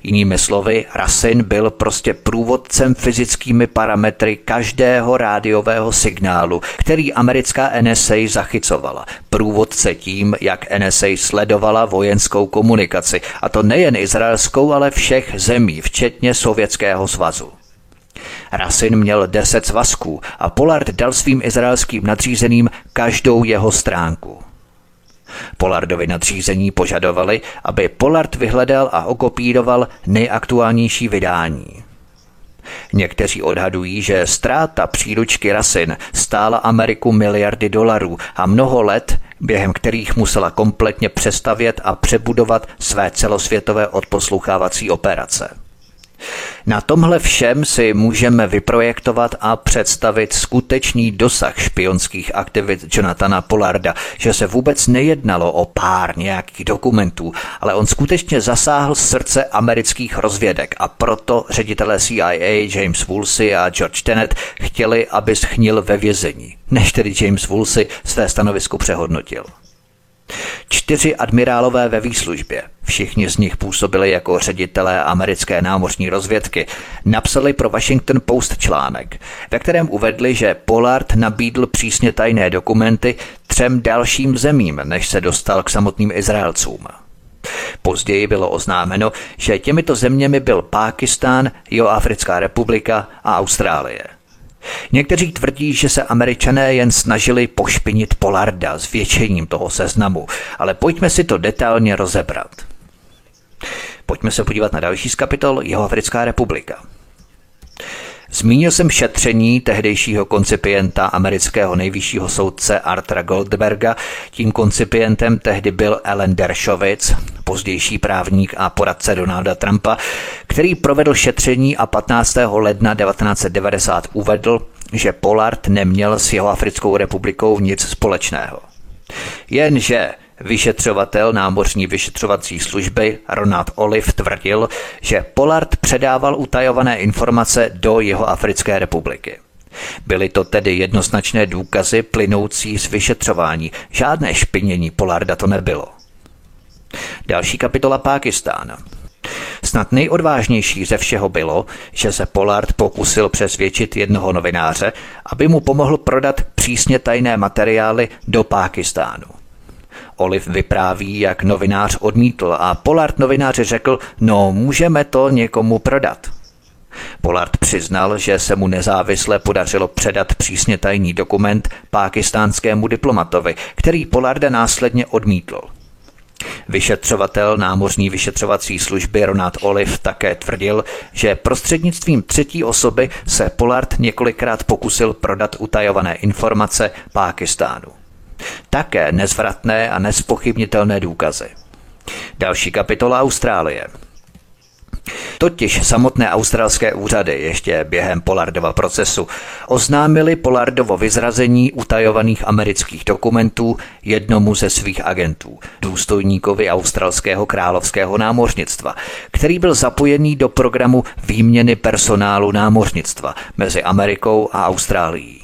Jinými slovy, Rasin byl prostě průvodcem fyzickými parametry každého rádiového signálu, který americká NSA zachycovala. Průvodce tím, jak NSA sledovala vojenskou komunikaci, a to nejen izraelskou, ale všech zemí, včetně Sovětského svazu. Rasin měl deset svazků a Pollard dal svým izraelským nadřízeným každou jeho stránku. Polardovi nadřízení požadovali, aby Pollard vyhledal a okopíroval nejaktuálnější vydání. Někteří odhadují, že ztráta příručky Rasin stála Ameriku miliardy dolarů a mnoho let, během kterých musela kompletně přestavět a přebudovat své celosvětové odposlouchávací operace. Na tomhle všem si můžeme vyprojektovat a představit skutečný dosah špionských aktivit Jonathana Polarda, že se vůbec nejednalo o pár nějakých dokumentů, ale on skutečně zasáhl srdce amerických rozvědek a proto ředitelé CIA James Woolsey a George Tenet chtěli, aby schnil ve vězení, než tedy James Woolsey své stanovisko přehodnotil. Čtyři admirálové ve výslužbě, všichni z nich působili jako ředitelé americké námořní rozvědky, napsali pro Washington Post článek, ve kterém uvedli, že Pollard nabídl přísně tajné dokumenty třem dalším zemím, než se dostal k samotným Izraelcům. Později bylo oznámeno, že těmito zeměmi byl Pákistán, Jihoafrická republika a Austrálie. Někteří tvrdí, že se američané jen snažili pošpinit Polarda zvětšením toho seznamu, ale pojďme si to detailně rozebrat. Pojďme se podívat na další z kapitol Jihoafrická republika. Zmínil jsem šetření tehdejšího koncipienta amerického nejvyššího soudce Artura Goldberga. Tím koncipientem tehdy byl Ellen Dershowitz, pozdější právník a poradce Donalda Trumpa, který provedl šetření a 15. ledna 1990 uvedl, že Pollard neměl s jeho Africkou republikou nic společného. Jenže Vyšetřovatel námořní vyšetřovací služby Ronald Olive tvrdil, že Pollard předával utajované informace do jeho Africké republiky. Byly to tedy jednoznačné důkazy plynoucí z vyšetřování. Žádné špinění Polarda to nebylo. Další kapitola Pákistána. Snad nejodvážnější ze všeho bylo, že se Pollard pokusil přesvědčit jednoho novináře, aby mu pomohl prodat přísně tajné materiály do Pákistánu. Olive vypráví, jak novinář odmítl a Pollard novináři řekl, no můžeme to někomu prodat. Pollard přiznal, že se mu nezávisle podařilo předat přísně tajný dokument pákistánskému diplomatovi, který Pollarda následně odmítl. Vyšetřovatel námořní vyšetřovací služby Ronald Olive také tvrdil, že prostřednictvím třetí osoby se Pollard několikrát pokusil prodat utajované informace Pákistánu. Také nezvratné a nespochybnitelné důkazy. Další kapitola Austrálie. Totiž samotné australské úřady ještě během Polardova procesu oznámili Polardovo vyzrazení utajovaných amerických dokumentů jednomu ze svých agentů, důstojníkovi australského královského námořnictva, který byl zapojený do programu výměny personálu námořnictva mezi Amerikou a Austrálií.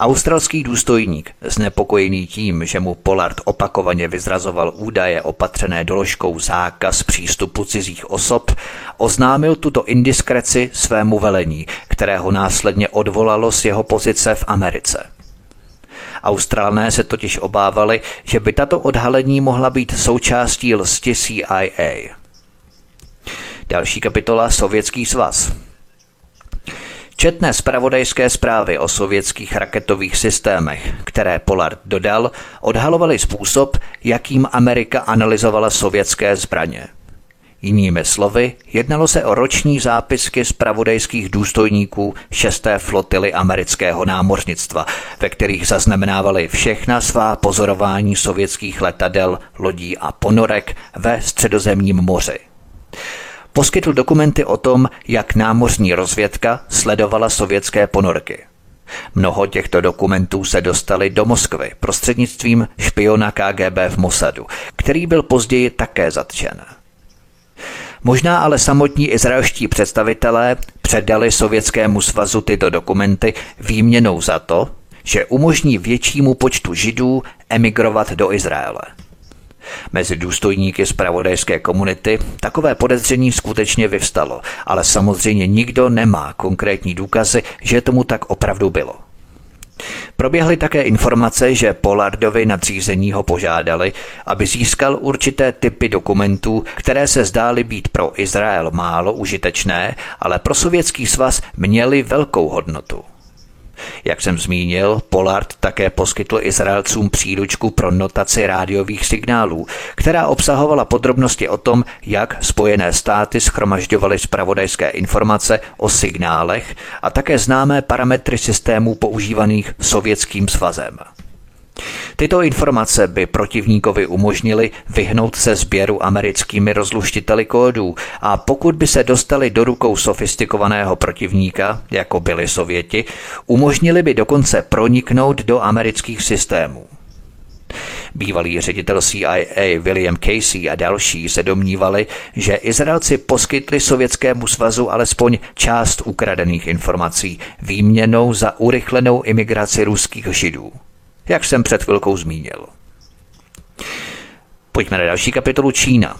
Australský důstojník, znepokojený tím, že mu Pollard opakovaně vyzrazoval údaje opatřené doložkou zákaz přístupu cizích osob, oznámil tuto indiskreci svému velení, kterého následně odvolalo z jeho pozice v Americe. Australné se totiž obávali, že by tato odhalení mohla být součástí lsti CIA. Další kapitola Sovětský svaz. Četné spravodajské zprávy o sovětských raketových systémech, které Pollard dodal, odhalovaly způsob, jakým Amerika analyzovala sovětské zbraně. Jinými slovy, jednalo se o roční zápisky zpravodajských důstojníků 6. flotily amerického námořnictva, ve kterých zaznamenávali všechna svá pozorování sovětských letadel, lodí a ponorek ve středozemním moři poskytl dokumenty o tom, jak námořní rozvědka sledovala sovětské ponorky. Mnoho těchto dokumentů se dostali do Moskvy prostřednictvím špiona KGB v Mossadu, který byl později také zatčen. Možná ale samotní izraelští představitelé předali Sovětskému svazu tyto dokumenty výměnou za to, že umožní většímu počtu židů emigrovat do Izraele. Mezi důstojníky z pravodajské komunity takové podezření skutečně vyvstalo, ale samozřejmě nikdo nemá konkrétní důkazy, že tomu tak opravdu bylo. Proběhly také informace, že Polardovi nadřízení ho požádali, aby získal určité typy dokumentů, které se zdály být pro Izrael málo užitečné, ale pro Sovětský svaz měly velkou hodnotu. Jak jsem zmínil, Pollard také poskytl Izraelcům příručku pro notaci rádiových signálů, která obsahovala podrobnosti o tom, jak Spojené státy schromažďovaly zpravodajské informace o signálech a také známé parametry systémů používaných Sovětským svazem. Tyto informace by protivníkovi umožnili vyhnout se sběru americkými rozluštiteli kódů a pokud by se dostali do rukou sofistikovaného protivníka, jako byli Sověti, umožnili by dokonce proniknout do amerických systémů. Bývalý ředitel CIA William Casey a další se domnívali, že Izraelci poskytli Sovětskému svazu alespoň část ukradených informací výměnou za urychlenou imigraci ruských židů jak jsem před chvilkou zmínil. Pojďme na další kapitolu Čína.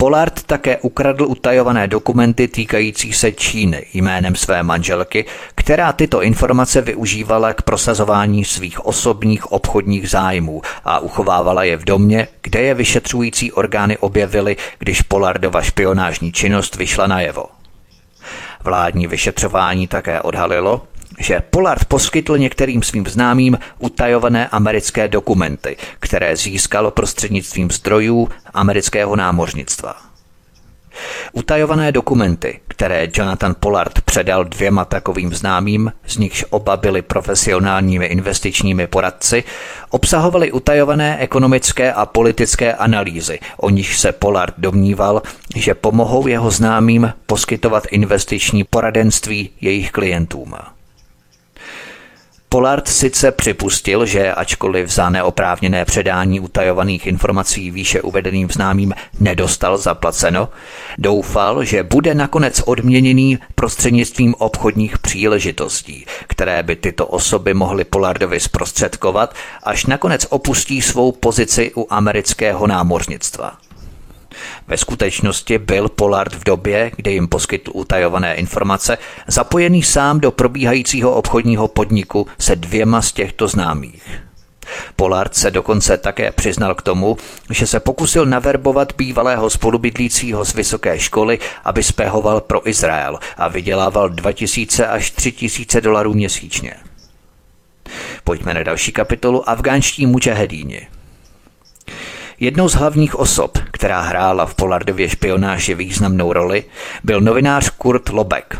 Pollard také ukradl utajované dokumenty týkající se Číny jménem své manželky, která tyto informace využívala k prosazování svých osobních obchodních zájmů a uchovávala je v domě, kde je vyšetřující orgány objevily, když Pollardova špionážní činnost vyšla najevo. Vládní vyšetřování také odhalilo, že Pollard poskytl některým svým známým utajované americké dokumenty, které získalo prostřednictvím zdrojů amerického námořnictva. Utajované dokumenty, které Jonathan Pollard předal dvěma takovým známým, z nichž oba byli profesionálními investičními poradci, obsahovaly utajované ekonomické a politické analýzy, o nich se Pollard domníval, že pomohou jeho známým poskytovat investiční poradenství jejich klientům. Pollard sice připustil, že ačkoliv za neoprávněné předání utajovaných informací výše uvedeným známým nedostal zaplaceno, doufal, že bude nakonec odměněný prostřednictvím obchodních příležitostí, které by tyto osoby mohly Pollardovi zprostředkovat, až nakonec opustí svou pozici u amerického námořnictva. Ve skutečnosti byl Pollard v době, kdy jim poskytl utajované informace, zapojený sám do probíhajícího obchodního podniku se dvěma z těchto známých. Pollard se dokonce také přiznal k tomu, že se pokusil naverbovat bývalého spolubydlícího z vysoké školy, aby spehoval pro Izrael a vydělával 2000 až 3000 dolarů měsíčně. Pojďme na další kapitolu Afgánští mučahedíni. Jednou z hlavních osob, která hrála v Polardově špionáži významnou roli, byl novinář Kurt Lobek.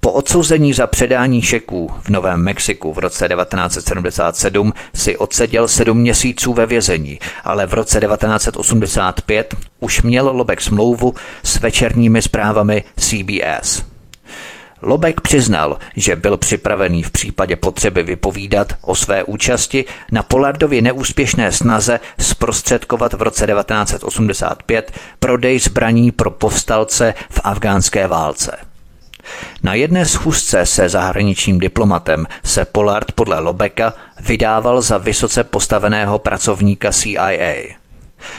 Po odsouzení za předání šeků v Novém Mexiku v roce 1977 si odseděl sedm měsíců ve vězení, ale v roce 1985 už měl Lobek smlouvu s večerními zprávami CBS. Lobek přiznal, že byl připravený v případě potřeby vypovídat o své účasti na Polardově neúspěšné snaze zprostředkovat v roce 1985 prodej zbraní pro povstalce v afgánské válce. Na jedné schůzce se zahraničním diplomatem se Pollard podle Lobeka vydával za vysoce postaveného pracovníka CIA.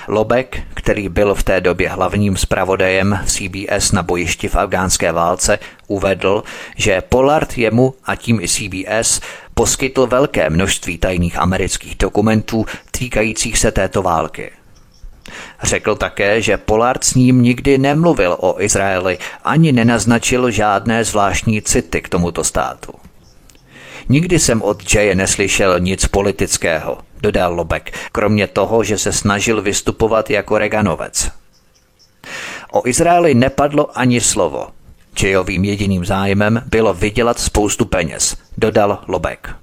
Lobek, který byl v té době hlavním zpravodajem CBS na bojišti v afgánské válce, uvedl, že Pollard jemu a tím i CBS poskytl velké množství tajných amerických dokumentů týkajících se této války. Řekl také, že Pollard s ním nikdy nemluvil o Izraeli ani nenaznačil žádné zvláštní city k tomuto státu. Nikdy jsem od Jaye neslyšel nic politického, dodal Lobek, kromě toho, že se snažil vystupovat jako Reganovec. O Izraeli nepadlo ani slovo. Jayovým jediným zájmem bylo vydělat spoustu peněz, dodal Lobek.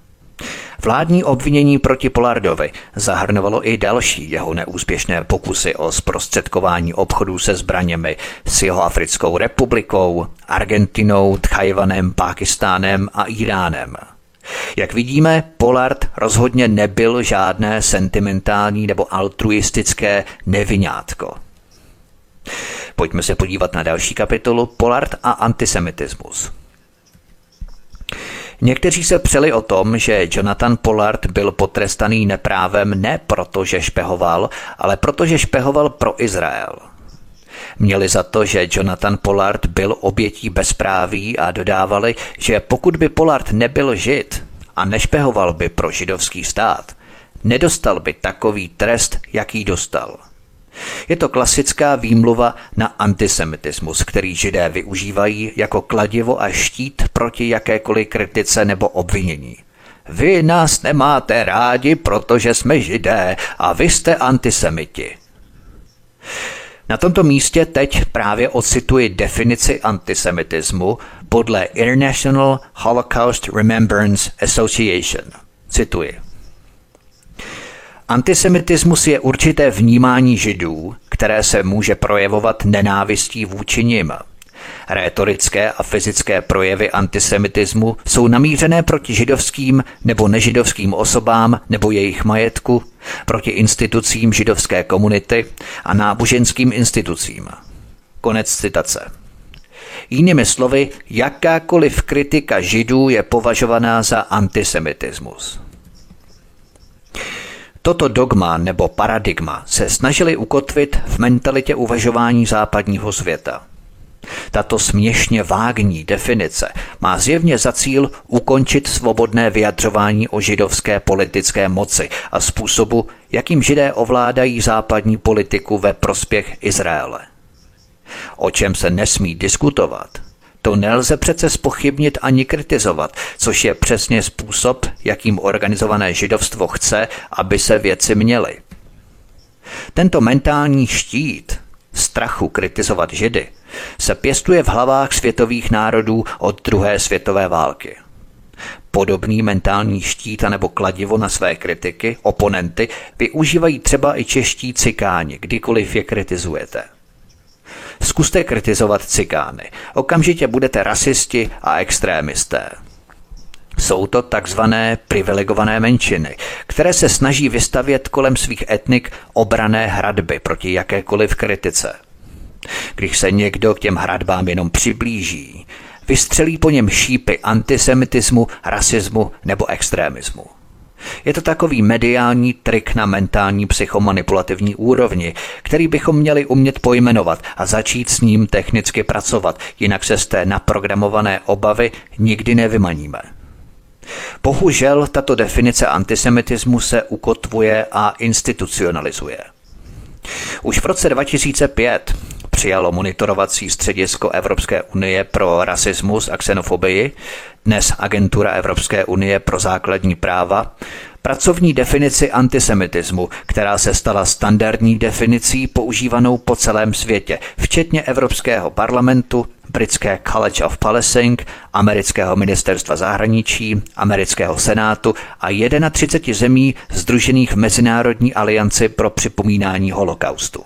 Vládní obvinění proti Polardovi zahrnovalo i další jeho neúspěšné pokusy o zprostředkování obchodů se zbraněmi s jeho Africkou republikou, Argentinou, Tchajvanem, Pákistánem a Iránem. Jak vidíme, Pollard rozhodně nebyl žádné sentimentální nebo altruistické nevinátko. Pojďme se podívat na další kapitolu Pollard a antisemitismus. Někteří se přeli o tom, že Jonathan Pollard byl potrestaný neprávem ne proto, že špehoval, ale protože špehoval pro Izrael. Měli za to, že Jonathan Pollard byl obětí bezpráví a dodávali, že pokud by Pollard nebyl žid a nešpehoval by pro židovský stát, nedostal by takový trest, jaký dostal. Je to klasická výmluva na antisemitismus, který židé využívají jako kladivo a štít proti jakékoliv kritice nebo obvinění. Vy nás nemáte rádi, protože jsme židé a vy jste antisemiti. Na tomto místě teď právě ocituji definici antisemitismu podle International Holocaust Remembrance Association. Cituji. Antisemitismus je určité vnímání židů, které se může projevovat nenávistí vůči nim – Rétorické a fyzické projevy antisemitismu jsou namířené proti židovským nebo nežidovským osobám nebo jejich majetku, proti institucím židovské komunity a náboženským institucím. Konec citace. Jinými slovy, jakákoliv kritika židů je považovaná za antisemitismus. Toto dogma nebo paradigma se snažili ukotvit v mentalitě uvažování západního světa. Tato směšně vágní definice má zjevně za cíl ukončit svobodné vyjadřování o židovské politické moci a způsobu, jakým židé ovládají západní politiku ve prospěch Izraele. O čem se nesmí diskutovat, to nelze přece spochybnit ani kritizovat, což je přesně způsob, jakým organizované židovstvo chce, aby se věci měly. Tento mentální štít strachu kritizovat židy se pěstuje v hlavách světových národů od druhé světové války. Podobný mentální štít nebo kladivo na své kritiky, oponenty, využívají třeba i čeští cikáni, kdykoliv je kritizujete. Zkuste kritizovat cikány. Okamžitě budete rasisti a extrémisté. Jsou to takzvané privilegované menšiny, které se snaží vystavět kolem svých etnik obrané hradby proti jakékoliv kritice. Když se někdo k těm hradbám jenom přiblíží, vystřelí po něm šípy antisemitismu, rasismu nebo extrémismu. Je to takový mediální trik na mentální psychomanipulativní úrovni, který bychom měli umět pojmenovat a začít s ním technicky pracovat, jinak se z té naprogramované obavy nikdy nevymaníme. Bohužel tato definice antisemitismu se ukotvuje a institucionalizuje. Už v roce 2005 přijalo monitorovací středisko Evropské unie pro rasismus a xenofobii, dnes Agentura Evropské unie pro základní práva, pracovní definici antisemitismu, která se stala standardní definicí používanou po celém světě, včetně Evropského parlamentu, britské College of Policing, amerického ministerstva zahraničí, amerického senátu a 31 zemí združených v Mezinárodní alianci pro připomínání holokaustu.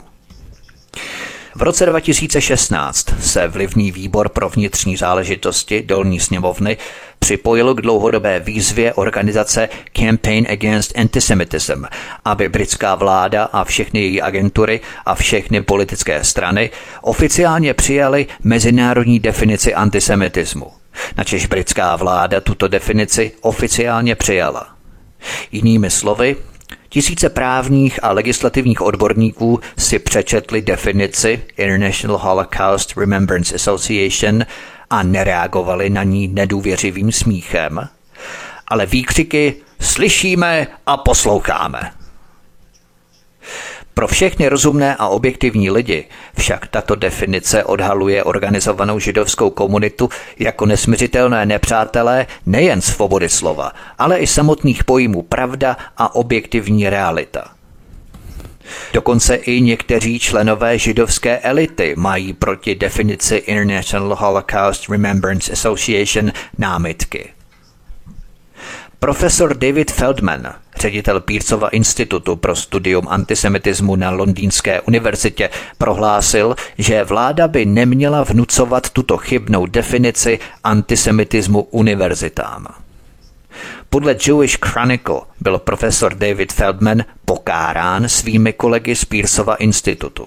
V roce 2016 se vlivný výbor pro vnitřní záležitosti dolní sněmovny připojil k dlouhodobé výzvě organizace Campaign Against Antisemitism, aby britská vláda a všechny její agentury a všechny politické strany oficiálně přijali mezinárodní definici antisemitismu. Načež britská vláda tuto definici oficiálně přijala. Jinými slovy, Tisíce právních a legislativních odborníků si přečetli definici International Holocaust Remembrance Association a nereagovali na ní nedůvěřivým smíchem, ale výkřiky slyšíme a posloucháme. Pro všechny rozumné a objektivní lidi však tato definice odhaluje organizovanou židovskou komunitu jako nesměřitelné nepřátelé nejen svobody slova, ale i samotných pojmů pravda a objektivní realita. Dokonce i někteří členové židovské elity mají proti definici International Holocaust Remembrance Association námitky. Profesor David Feldman, ředitel Pírcova institutu pro studium antisemitismu na Londýnské univerzitě, prohlásil, že vláda by neměla vnucovat tuto chybnou definici antisemitismu univerzitám. Podle Jewish Chronicle byl profesor David Feldman pokárán svými kolegy z Pírcova institutu.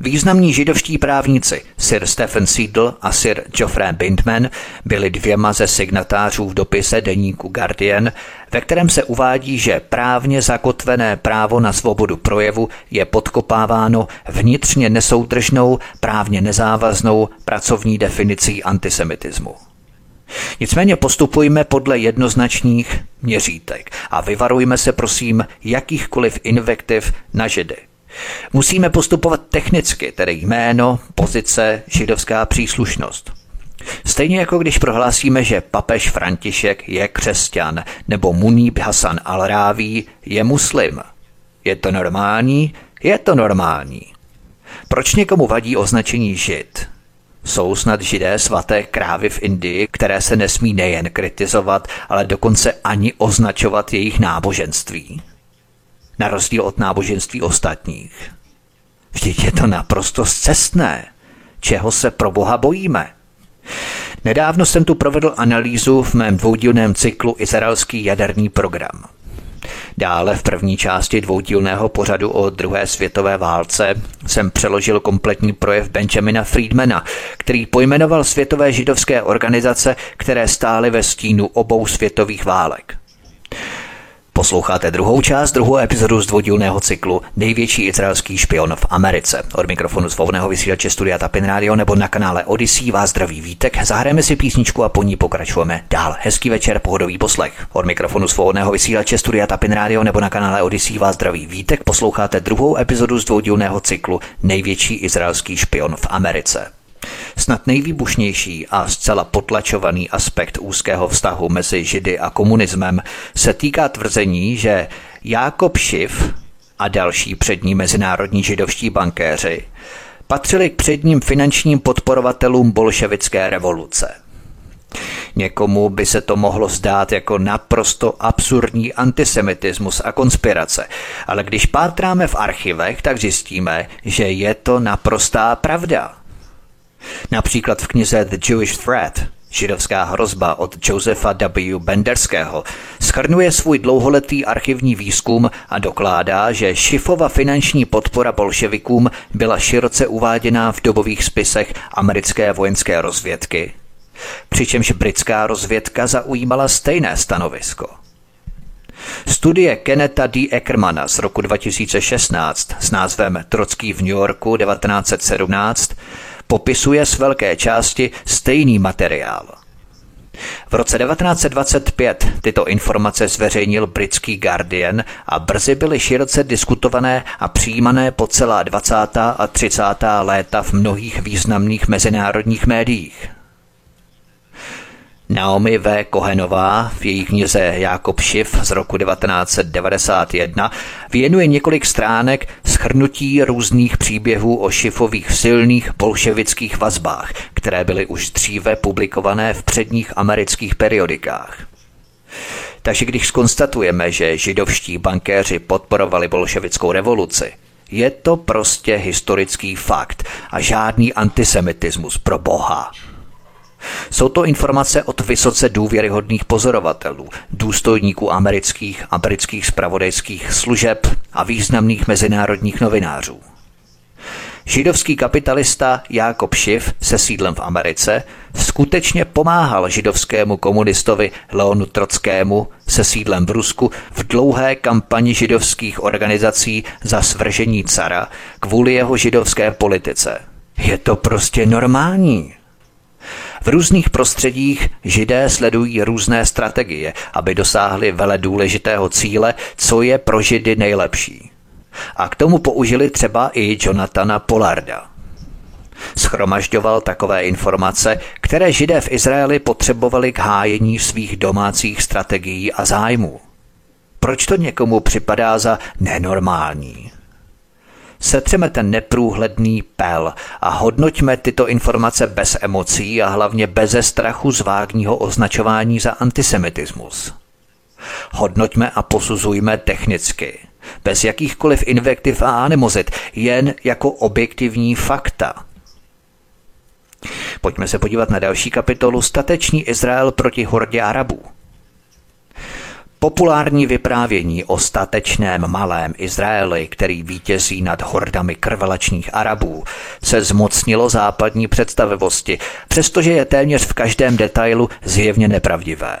Významní židovští právníci Sir Stephen Seedle a Sir Geoffrey Bindman byli dvěma ze signatářů v dopise deníku Guardian, ve kterém se uvádí, že právně zakotvené právo na svobodu projevu je podkopáváno vnitřně nesoudržnou, právně nezávaznou pracovní definicí antisemitismu. Nicméně postupujme podle jednoznačných měřítek a vyvarujme se prosím jakýchkoliv invektiv na židy. Musíme postupovat technicky, tedy jméno, pozice, židovská příslušnost. Stejně jako když prohlásíme, že papež František je křesťan nebo Munib Hasan al-Ráví je muslim. Je to normální? Je to normální. Proč někomu vadí označení žid? Jsou snad židé svaté krávy v Indii, které se nesmí nejen kritizovat, ale dokonce ani označovat jejich náboženství? Na rozdíl od náboženství ostatních. Vždyť je to naprosto zcestné. Čeho se pro Boha bojíme? Nedávno jsem tu provedl analýzu v mém dvoudílném cyklu Izraelský jaderný program. Dále v první části dvoudílného pořadu o druhé světové válce jsem přeložil kompletní projev Benjamina Friedmana, který pojmenoval světové židovské organizace, které stály ve stínu obou světových válek. Posloucháte druhou část, druhou epizodu z dvoudílného cyklu Největší izraelský špion v Americe. Od mikrofonu svobodného vysílače Studia Tapin Radio nebo na kanále Odyssey vás zdraví vítek. Zahrajeme si písničku a po ní pokračujeme dál. Hezký večer, pohodový poslech. Od mikrofonu svobodného vysílače Studia Tapin Radio nebo na kanále Odyssey vás zdraví vítek. Posloucháte druhou epizodu z dvoudílného cyklu Největší izraelský špion v Americe. Snad nejvýbušnější a zcela potlačovaný aspekt úzkého vztahu mezi Židy a komunismem se týká tvrzení, že Jákob Šiv a další přední mezinárodní židovští bankéři patřili k předním finančním podporovatelům bolševické revoluce. Někomu by se to mohlo zdát jako naprosto absurdní antisemitismus a konspirace, ale když pátráme v archivech, tak zjistíme, že je to naprostá pravda. Například v knize The Jewish Threat Židovská hrozba od Josefa W. Benderského schrnuje svůj dlouholetý archivní výzkum a dokládá, že Šifova finanční podpora bolševikům byla široce uváděná v dobových spisech americké vojenské rozvědky, přičemž britská rozvědka zaujímala stejné stanovisko. Studie Keneta D. Eckermana z roku 2016 s názvem Trocký v New Yorku 1917 popisuje z velké části stejný materiál. V roce 1925 tyto informace zveřejnil britský Guardian a brzy byly široce diskutované a přijímané po celá 20. a 30. léta v mnohých významných mezinárodních médiích. Naomi V. Kohenová v její knize Jakob Schiff z roku 1991 věnuje několik stránek schrnutí různých příběhů o Schiffových silných bolševických vazbách, které byly už dříve publikované v předních amerických periodikách. Takže když skonstatujeme, že židovští bankéři podporovali bolševickou revoluci, je to prostě historický fakt a žádný antisemitismus pro boha. Jsou to informace od vysoce důvěryhodných pozorovatelů, důstojníků amerických a britských spravodajských služeb a významných mezinárodních novinářů. Židovský kapitalista Jákob Schiff se sídlem v Americe skutečně pomáhal židovskému komunistovi Leonu Trockému se sídlem v Rusku v dlouhé kampani židovských organizací za svržení cara kvůli jeho židovské politice. Je to prostě normální. V různých prostředích židé sledují různé strategie, aby dosáhli vele důležitého cíle, co je pro židy nejlepší. A k tomu použili třeba i Jonathana Polarda. Schromažďoval takové informace, které židé v Izraeli potřebovali k hájení svých domácích strategií a zájmů. Proč to někomu připadá za nenormální? Setřeme ten neprůhledný pel a hodnoťme tyto informace bez emocí a hlavně beze strachu z vágního označování za antisemitismus. Hodnoťme a posuzujme technicky, bez jakýchkoliv invektiv a animozit, jen jako objektivní fakta. Pojďme se podívat na další kapitolu Statečný Izrael proti hordě Arabů. Populární vyprávění o statečném malém Izraeli, který vítězí nad hordami krvelačních Arabů, se zmocnilo západní představivosti, přestože je téměř v každém detailu zjevně nepravdivé.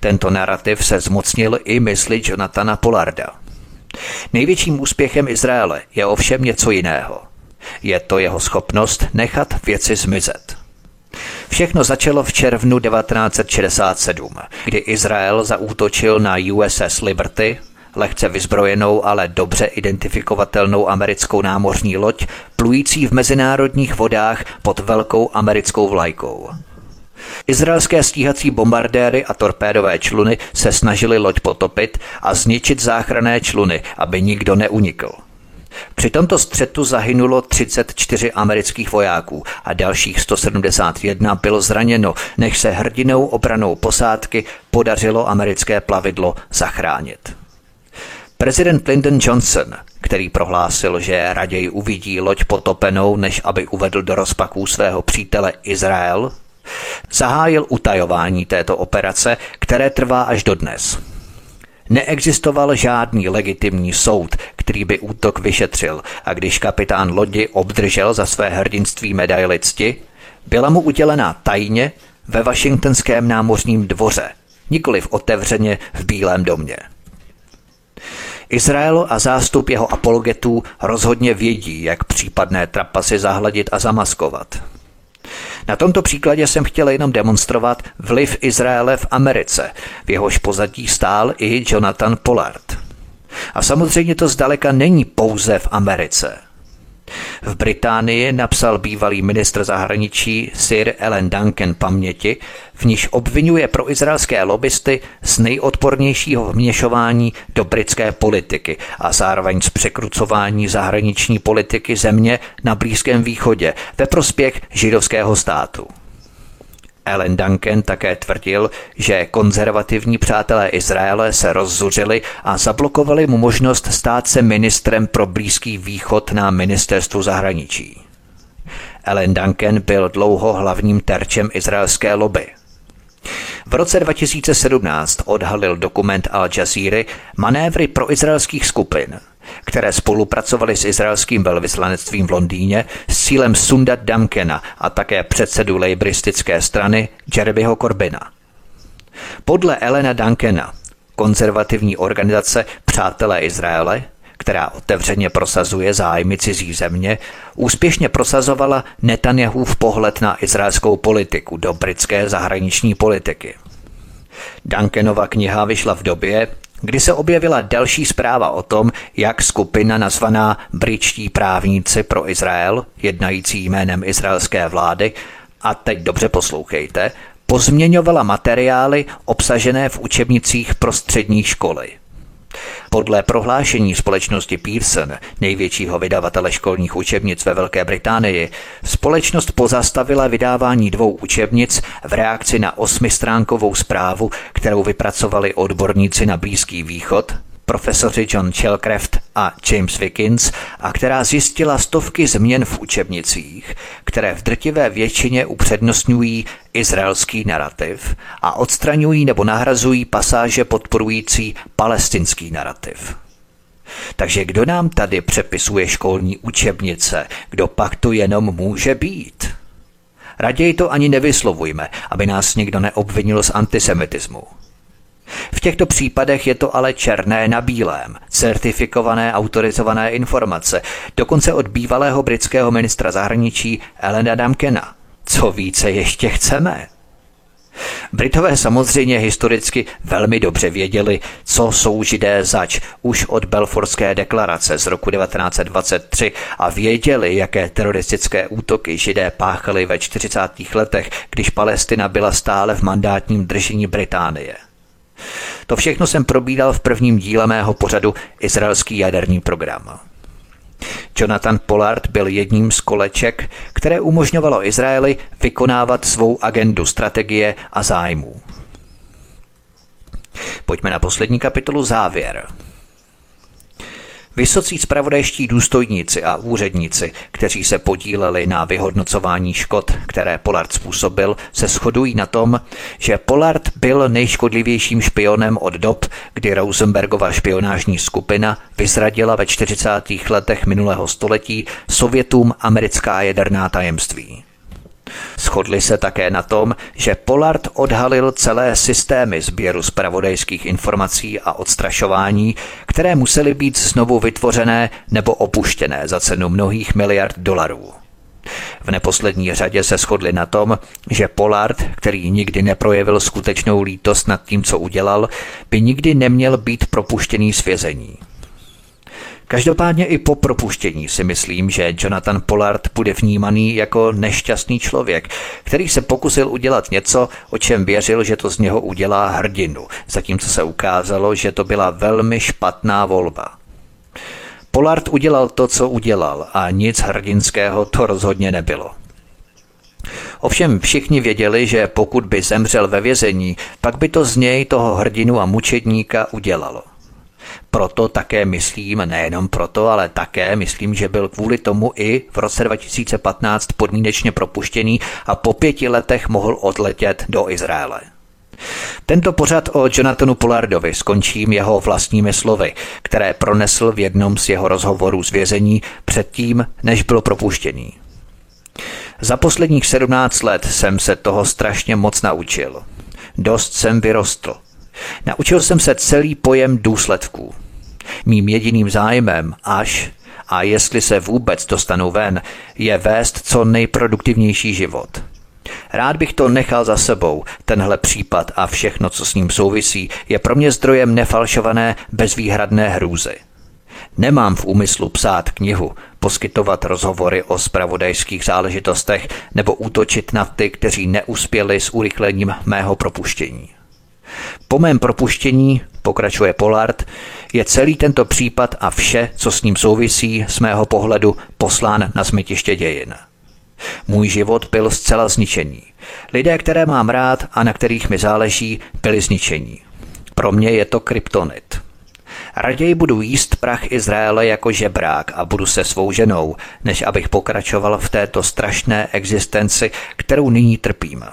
Tento narrativ se zmocnil i mysli Jonathana Polarda. Největším úspěchem Izraele je ovšem něco jiného. Je to jeho schopnost nechat věci zmizet. Všechno začalo v červnu 1967, kdy Izrael zaútočil na USS Liberty, lehce vyzbrojenou, ale dobře identifikovatelnou americkou námořní loď, plující v mezinárodních vodách pod velkou americkou vlajkou. Izraelské stíhací bombardéry a torpédové čluny se snažili loď potopit a zničit záchranné čluny, aby nikdo neunikl. Při tomto střetu zahynulo 34 amerických vojáků a dalších 171 bylo zraněno, než se hrdinou obranou posádky podařilo americké plavidlo zachránit. Prezident Lyndon Johnson, který prohlásil, že raději uvidí loď potopenou, než aby uvedl do rozpaků svého přítele Izrael, zahájil utajování této operace, které trvá až dodnes. Neexistoval žádný legitimní soud, který by útok vyšetřil a když kapitán lodi obdržel za své hrdinství medaili cti, byla mu udělená tajně ve Washingtonském námořním dvoře, nikoli v otevřeně v Bílém domě. Izrael a zástup jeho apologetů rozhodně vědí, jak případné trapasy zahladit a zamaskovat. Na tomto příkladě jsem chtěl jenom demonstrovat vliv Izraele v Americe, v jehož pozadí stál i Jonathan Pollard. A samozřejmě to zdaleka není pouze v Americe. V Británii napsal bývalý ministr zahraničí Sir Ellen Duncan paměti, v níž obvinuje pro izraelské lobbysty z nejodpornějšího vměšování do britské politiky a zároveň z překrucování zahraniční politiky země na Blízkém východě ve prospěch židovského státu. Ellen Duncan také tvrdil, že konzervativní přátelé Izraele se rozzuřili a zablokovali mu možnost stát se ministrem pro Blízký východ na ministerstvu zahraničí. Ellen Duncan byl dlouho hlavním terčem izraelské lobby. V roce 2017 odhalil dokument Al Jazeera manévry pro izraelských skupin – které spolupracovaly s izraelským velvyslanectvím v Londýně s cílem sundat Duncana a také předsedu lejbristické strany Jeremyho Corbina. Podle Elena Duncana, konzervativní organizace Přátelé Izraele, která otevřeně prosazuje zájmy cizí země, úspěšně prosazovala Netanyahův pohled na izraelskou politiku do britské zahraniční politiky. Duncanova kniha vyšla v době, kdy se objevila další zpráva o tom, jak skupina nazvaná Britští právníci pro Izrael, jednající jménem izraelské vlády, a teď dobře poslouchejte, pozměňovala materiály obsažené v učebnicích pro střední školy. Podle prohlášení společnosti Pearson, největšího vydavatele školních učebnic ve Velké Británii, společnost pozastavila vydávání dvou učebnic v reakci na osmistránkovou zprávu, kterou vypracovali odborníci na Blízký východ, profesoři John Chelcraft a James Wickins a která zjistila stovky změn v učebnicích, které v drtivé většině upřednostňují izraelský narrativ a odstraňují nebo nahrazují pasáže podporující palestinský narrativ. Takže kdo nám tady přepisuje školní učebnice, kdo pak to jenom může být? Raději to ani nevyslovujme, aby nás někdo neobvinil z antisemitismu. V těchto případech je to ale černé na bílém, certifikované autorizované informace, dokonce od bývalého britského ministra zahraničí Elena Damkena. Co více ještě chceme? Britové samozřejmě historicky velmi dobře věděli, co jsou židé zač už od Belfortské deklarace z roku 1923 a věděli, jaké teroristické útoky židé páchali ve 40. letech, když Palestina byla stále v mandátním držení Británie. To všechno jsem probídal v prvním díle mého pořadu Izraelský jaderný program. Jonathan Pollard byl jedním z koleček, které umožňovalo Izraeli vykonávat svou agendu strategie a zájmů. Pojďme na poslední kapitolu závěr. Vysocí spravodajští důstojníci a úředníci, kteří se podíleli na vyhodnocování škod, které Pollard způsobil, se shodují na tom, že Pollard byl nejškodlivějším špionem od dob, kdy Rosenbergova špionážní skupina vyzradila ve 40. letech minulého století Sovětům americká jaderná tajemství. Shodli se také na tom, že Pollard odhalil celé systémy sběru zpravodajských informací a odstrašování, které musely být znovu vytvořené nebo opuštěné za cenu mnohých miliard dolarů. V neposlední řadě se shodli na tom, že Pollard, který nikdy neprojevil skutečnou lítost nad tím, co udělal, by nikdy neměl být propuštěný z vězení. Každopádně i po propuštění si myslím, že Jonathan Pollard bude vnímaný jako nešťastný člověk, který se pokusil udělat něco, o čem věřil, že to z něho udělá hrdinu, zatímco se ukázalo, že to byla velmi špatná volba. Pollard udělal to, co udělal a nic hrdinského to rozhodně nebylo. Ovšem všichni věděli, že pokud by zemřel ve vězení, pak by to z něj toho hrdinu a mučedníka udělalo. Proto také myslím, nejenom proto, ale také myslím, že byl kvůli tomu i v roce 2015 podmínečně propuštěný a po pěti letech mohl odletět do Izraele. Tento pořad o Jonathanu Pollardovi skončím jeho vlastními slovy, které pronesl v jednom z jeho rozhovorů z vězení předtím, než byl propuštěný. Za posledních 17 let jsem se toho strašně moc naučil. Dost jsem vyrostl. Naučil jsem se celý pojem důsledků. Mým jediným zájmem, až a jestli se vůbec dostanu ven, je vést co nejproduktivnější život. Rád bych to nechal za sebou. Tenhle případ a všechno, co s ním souvisí, je pro mě zdrojem nefalšované, bezvýhradné hrůzy. Nemám v úmyslu psát knihu, poskytovat rozhovory o spravodajských záležitostech nebo útočit na ty, kteří neuspěli s urychlením mého propuštění. Po mém propuštění, pokračuje Pollard, je celý tento případ a vše, co s ním souvisí, z mého pohledu poslán na smytiště dějin. Můj život byl zcela zničený. Lidé, které mám rád a na kterých mi záleží, byli zničení. Pro mě je to kryptonit. Raději budu jíst prach Izraele jako žebrák a budu se svou ženou, než abych pokračoval v této strašné existenci, kterou nyní trpím.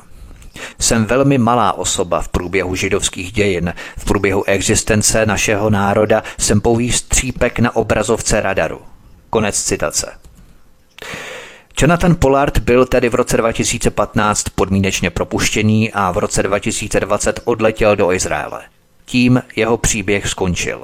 Jsem velmi malá osoba v průběhu židovských dějin. V průběhu existence našeho národa jsem pouhý střípek na obrazovce radaru. Konec citace. Jonathan Pollard byl tedy v roce 2015 podmínečně propuštěný a v roce 2020 odletěl do Izraele. Tím jeho příběh skončil.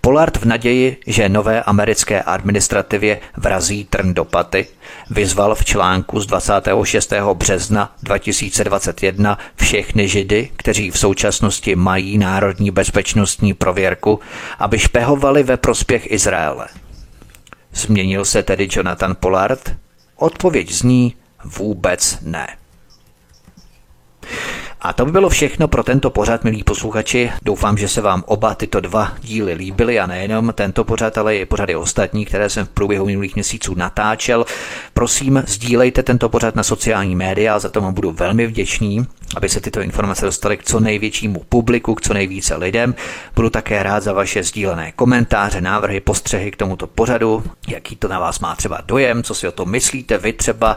Pollard v naději, že nové americké administrativě vrazí trn do paty, vyzval v článku z 26. března 2021 všechny židy, kteří v současnosti mají národní bezpečnostní prověrku, aby špehovali ve prospěch Izraele. Změnil se tedy Jonathan Pollard? Odpověď zní vůbec ne. A to by bylo všechno pro tento pořad, milí posluchači. Doufám, že se vám oba tyto dva díly líbily a nejenom tento pořad, ale i pořady ostatní, které jsem v průběhu minulých měsíců natáčel. Prosím, sdílejte tento pořad na sociální média, za to vám budu velmi vděčný, aby se tyto informace dostaly k co největšímu publiku, k co nejvíce lidem. Budu také rád za vaše sdílené komentáře, návrhy, postřehy k tomuto pořadu, jaký to na vás má třeba dojem, co si o tom myslíte vy třeba.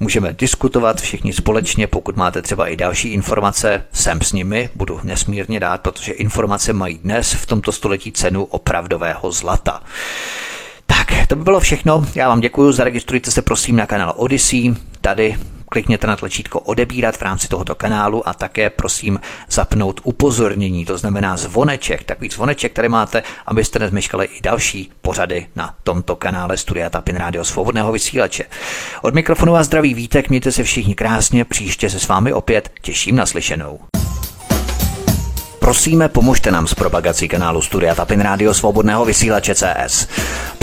Můžeme diskutovat všichni společně, pokud máte třeba i další informace jsem s nimi, budu nesmírně dát, protože informace mají dnes v tomto století cenu opravdového zlata. Tak, to by bylo všechno. Já vám děkuji, zaregistrujte se prosím na kanál Odyssey. Tady klikněte na tlačítko odebírat v rámci tohoto kanálu a také prosím zapnout upozornění, to znamená zvoneček, takový zvoneček, který máte, abyste nezmeškali i další pořady na tomto kanále Studia Tapin Rádio Svobodného vysílače. Od mikrofonu vás zdraví Vítek, mějte se všichni krásně, příště se s vámi opět těším na slyšenou. Prosíme, pomožte nám s propagací kanálu Studia Tapin Rádio Svobodného vysílače CS.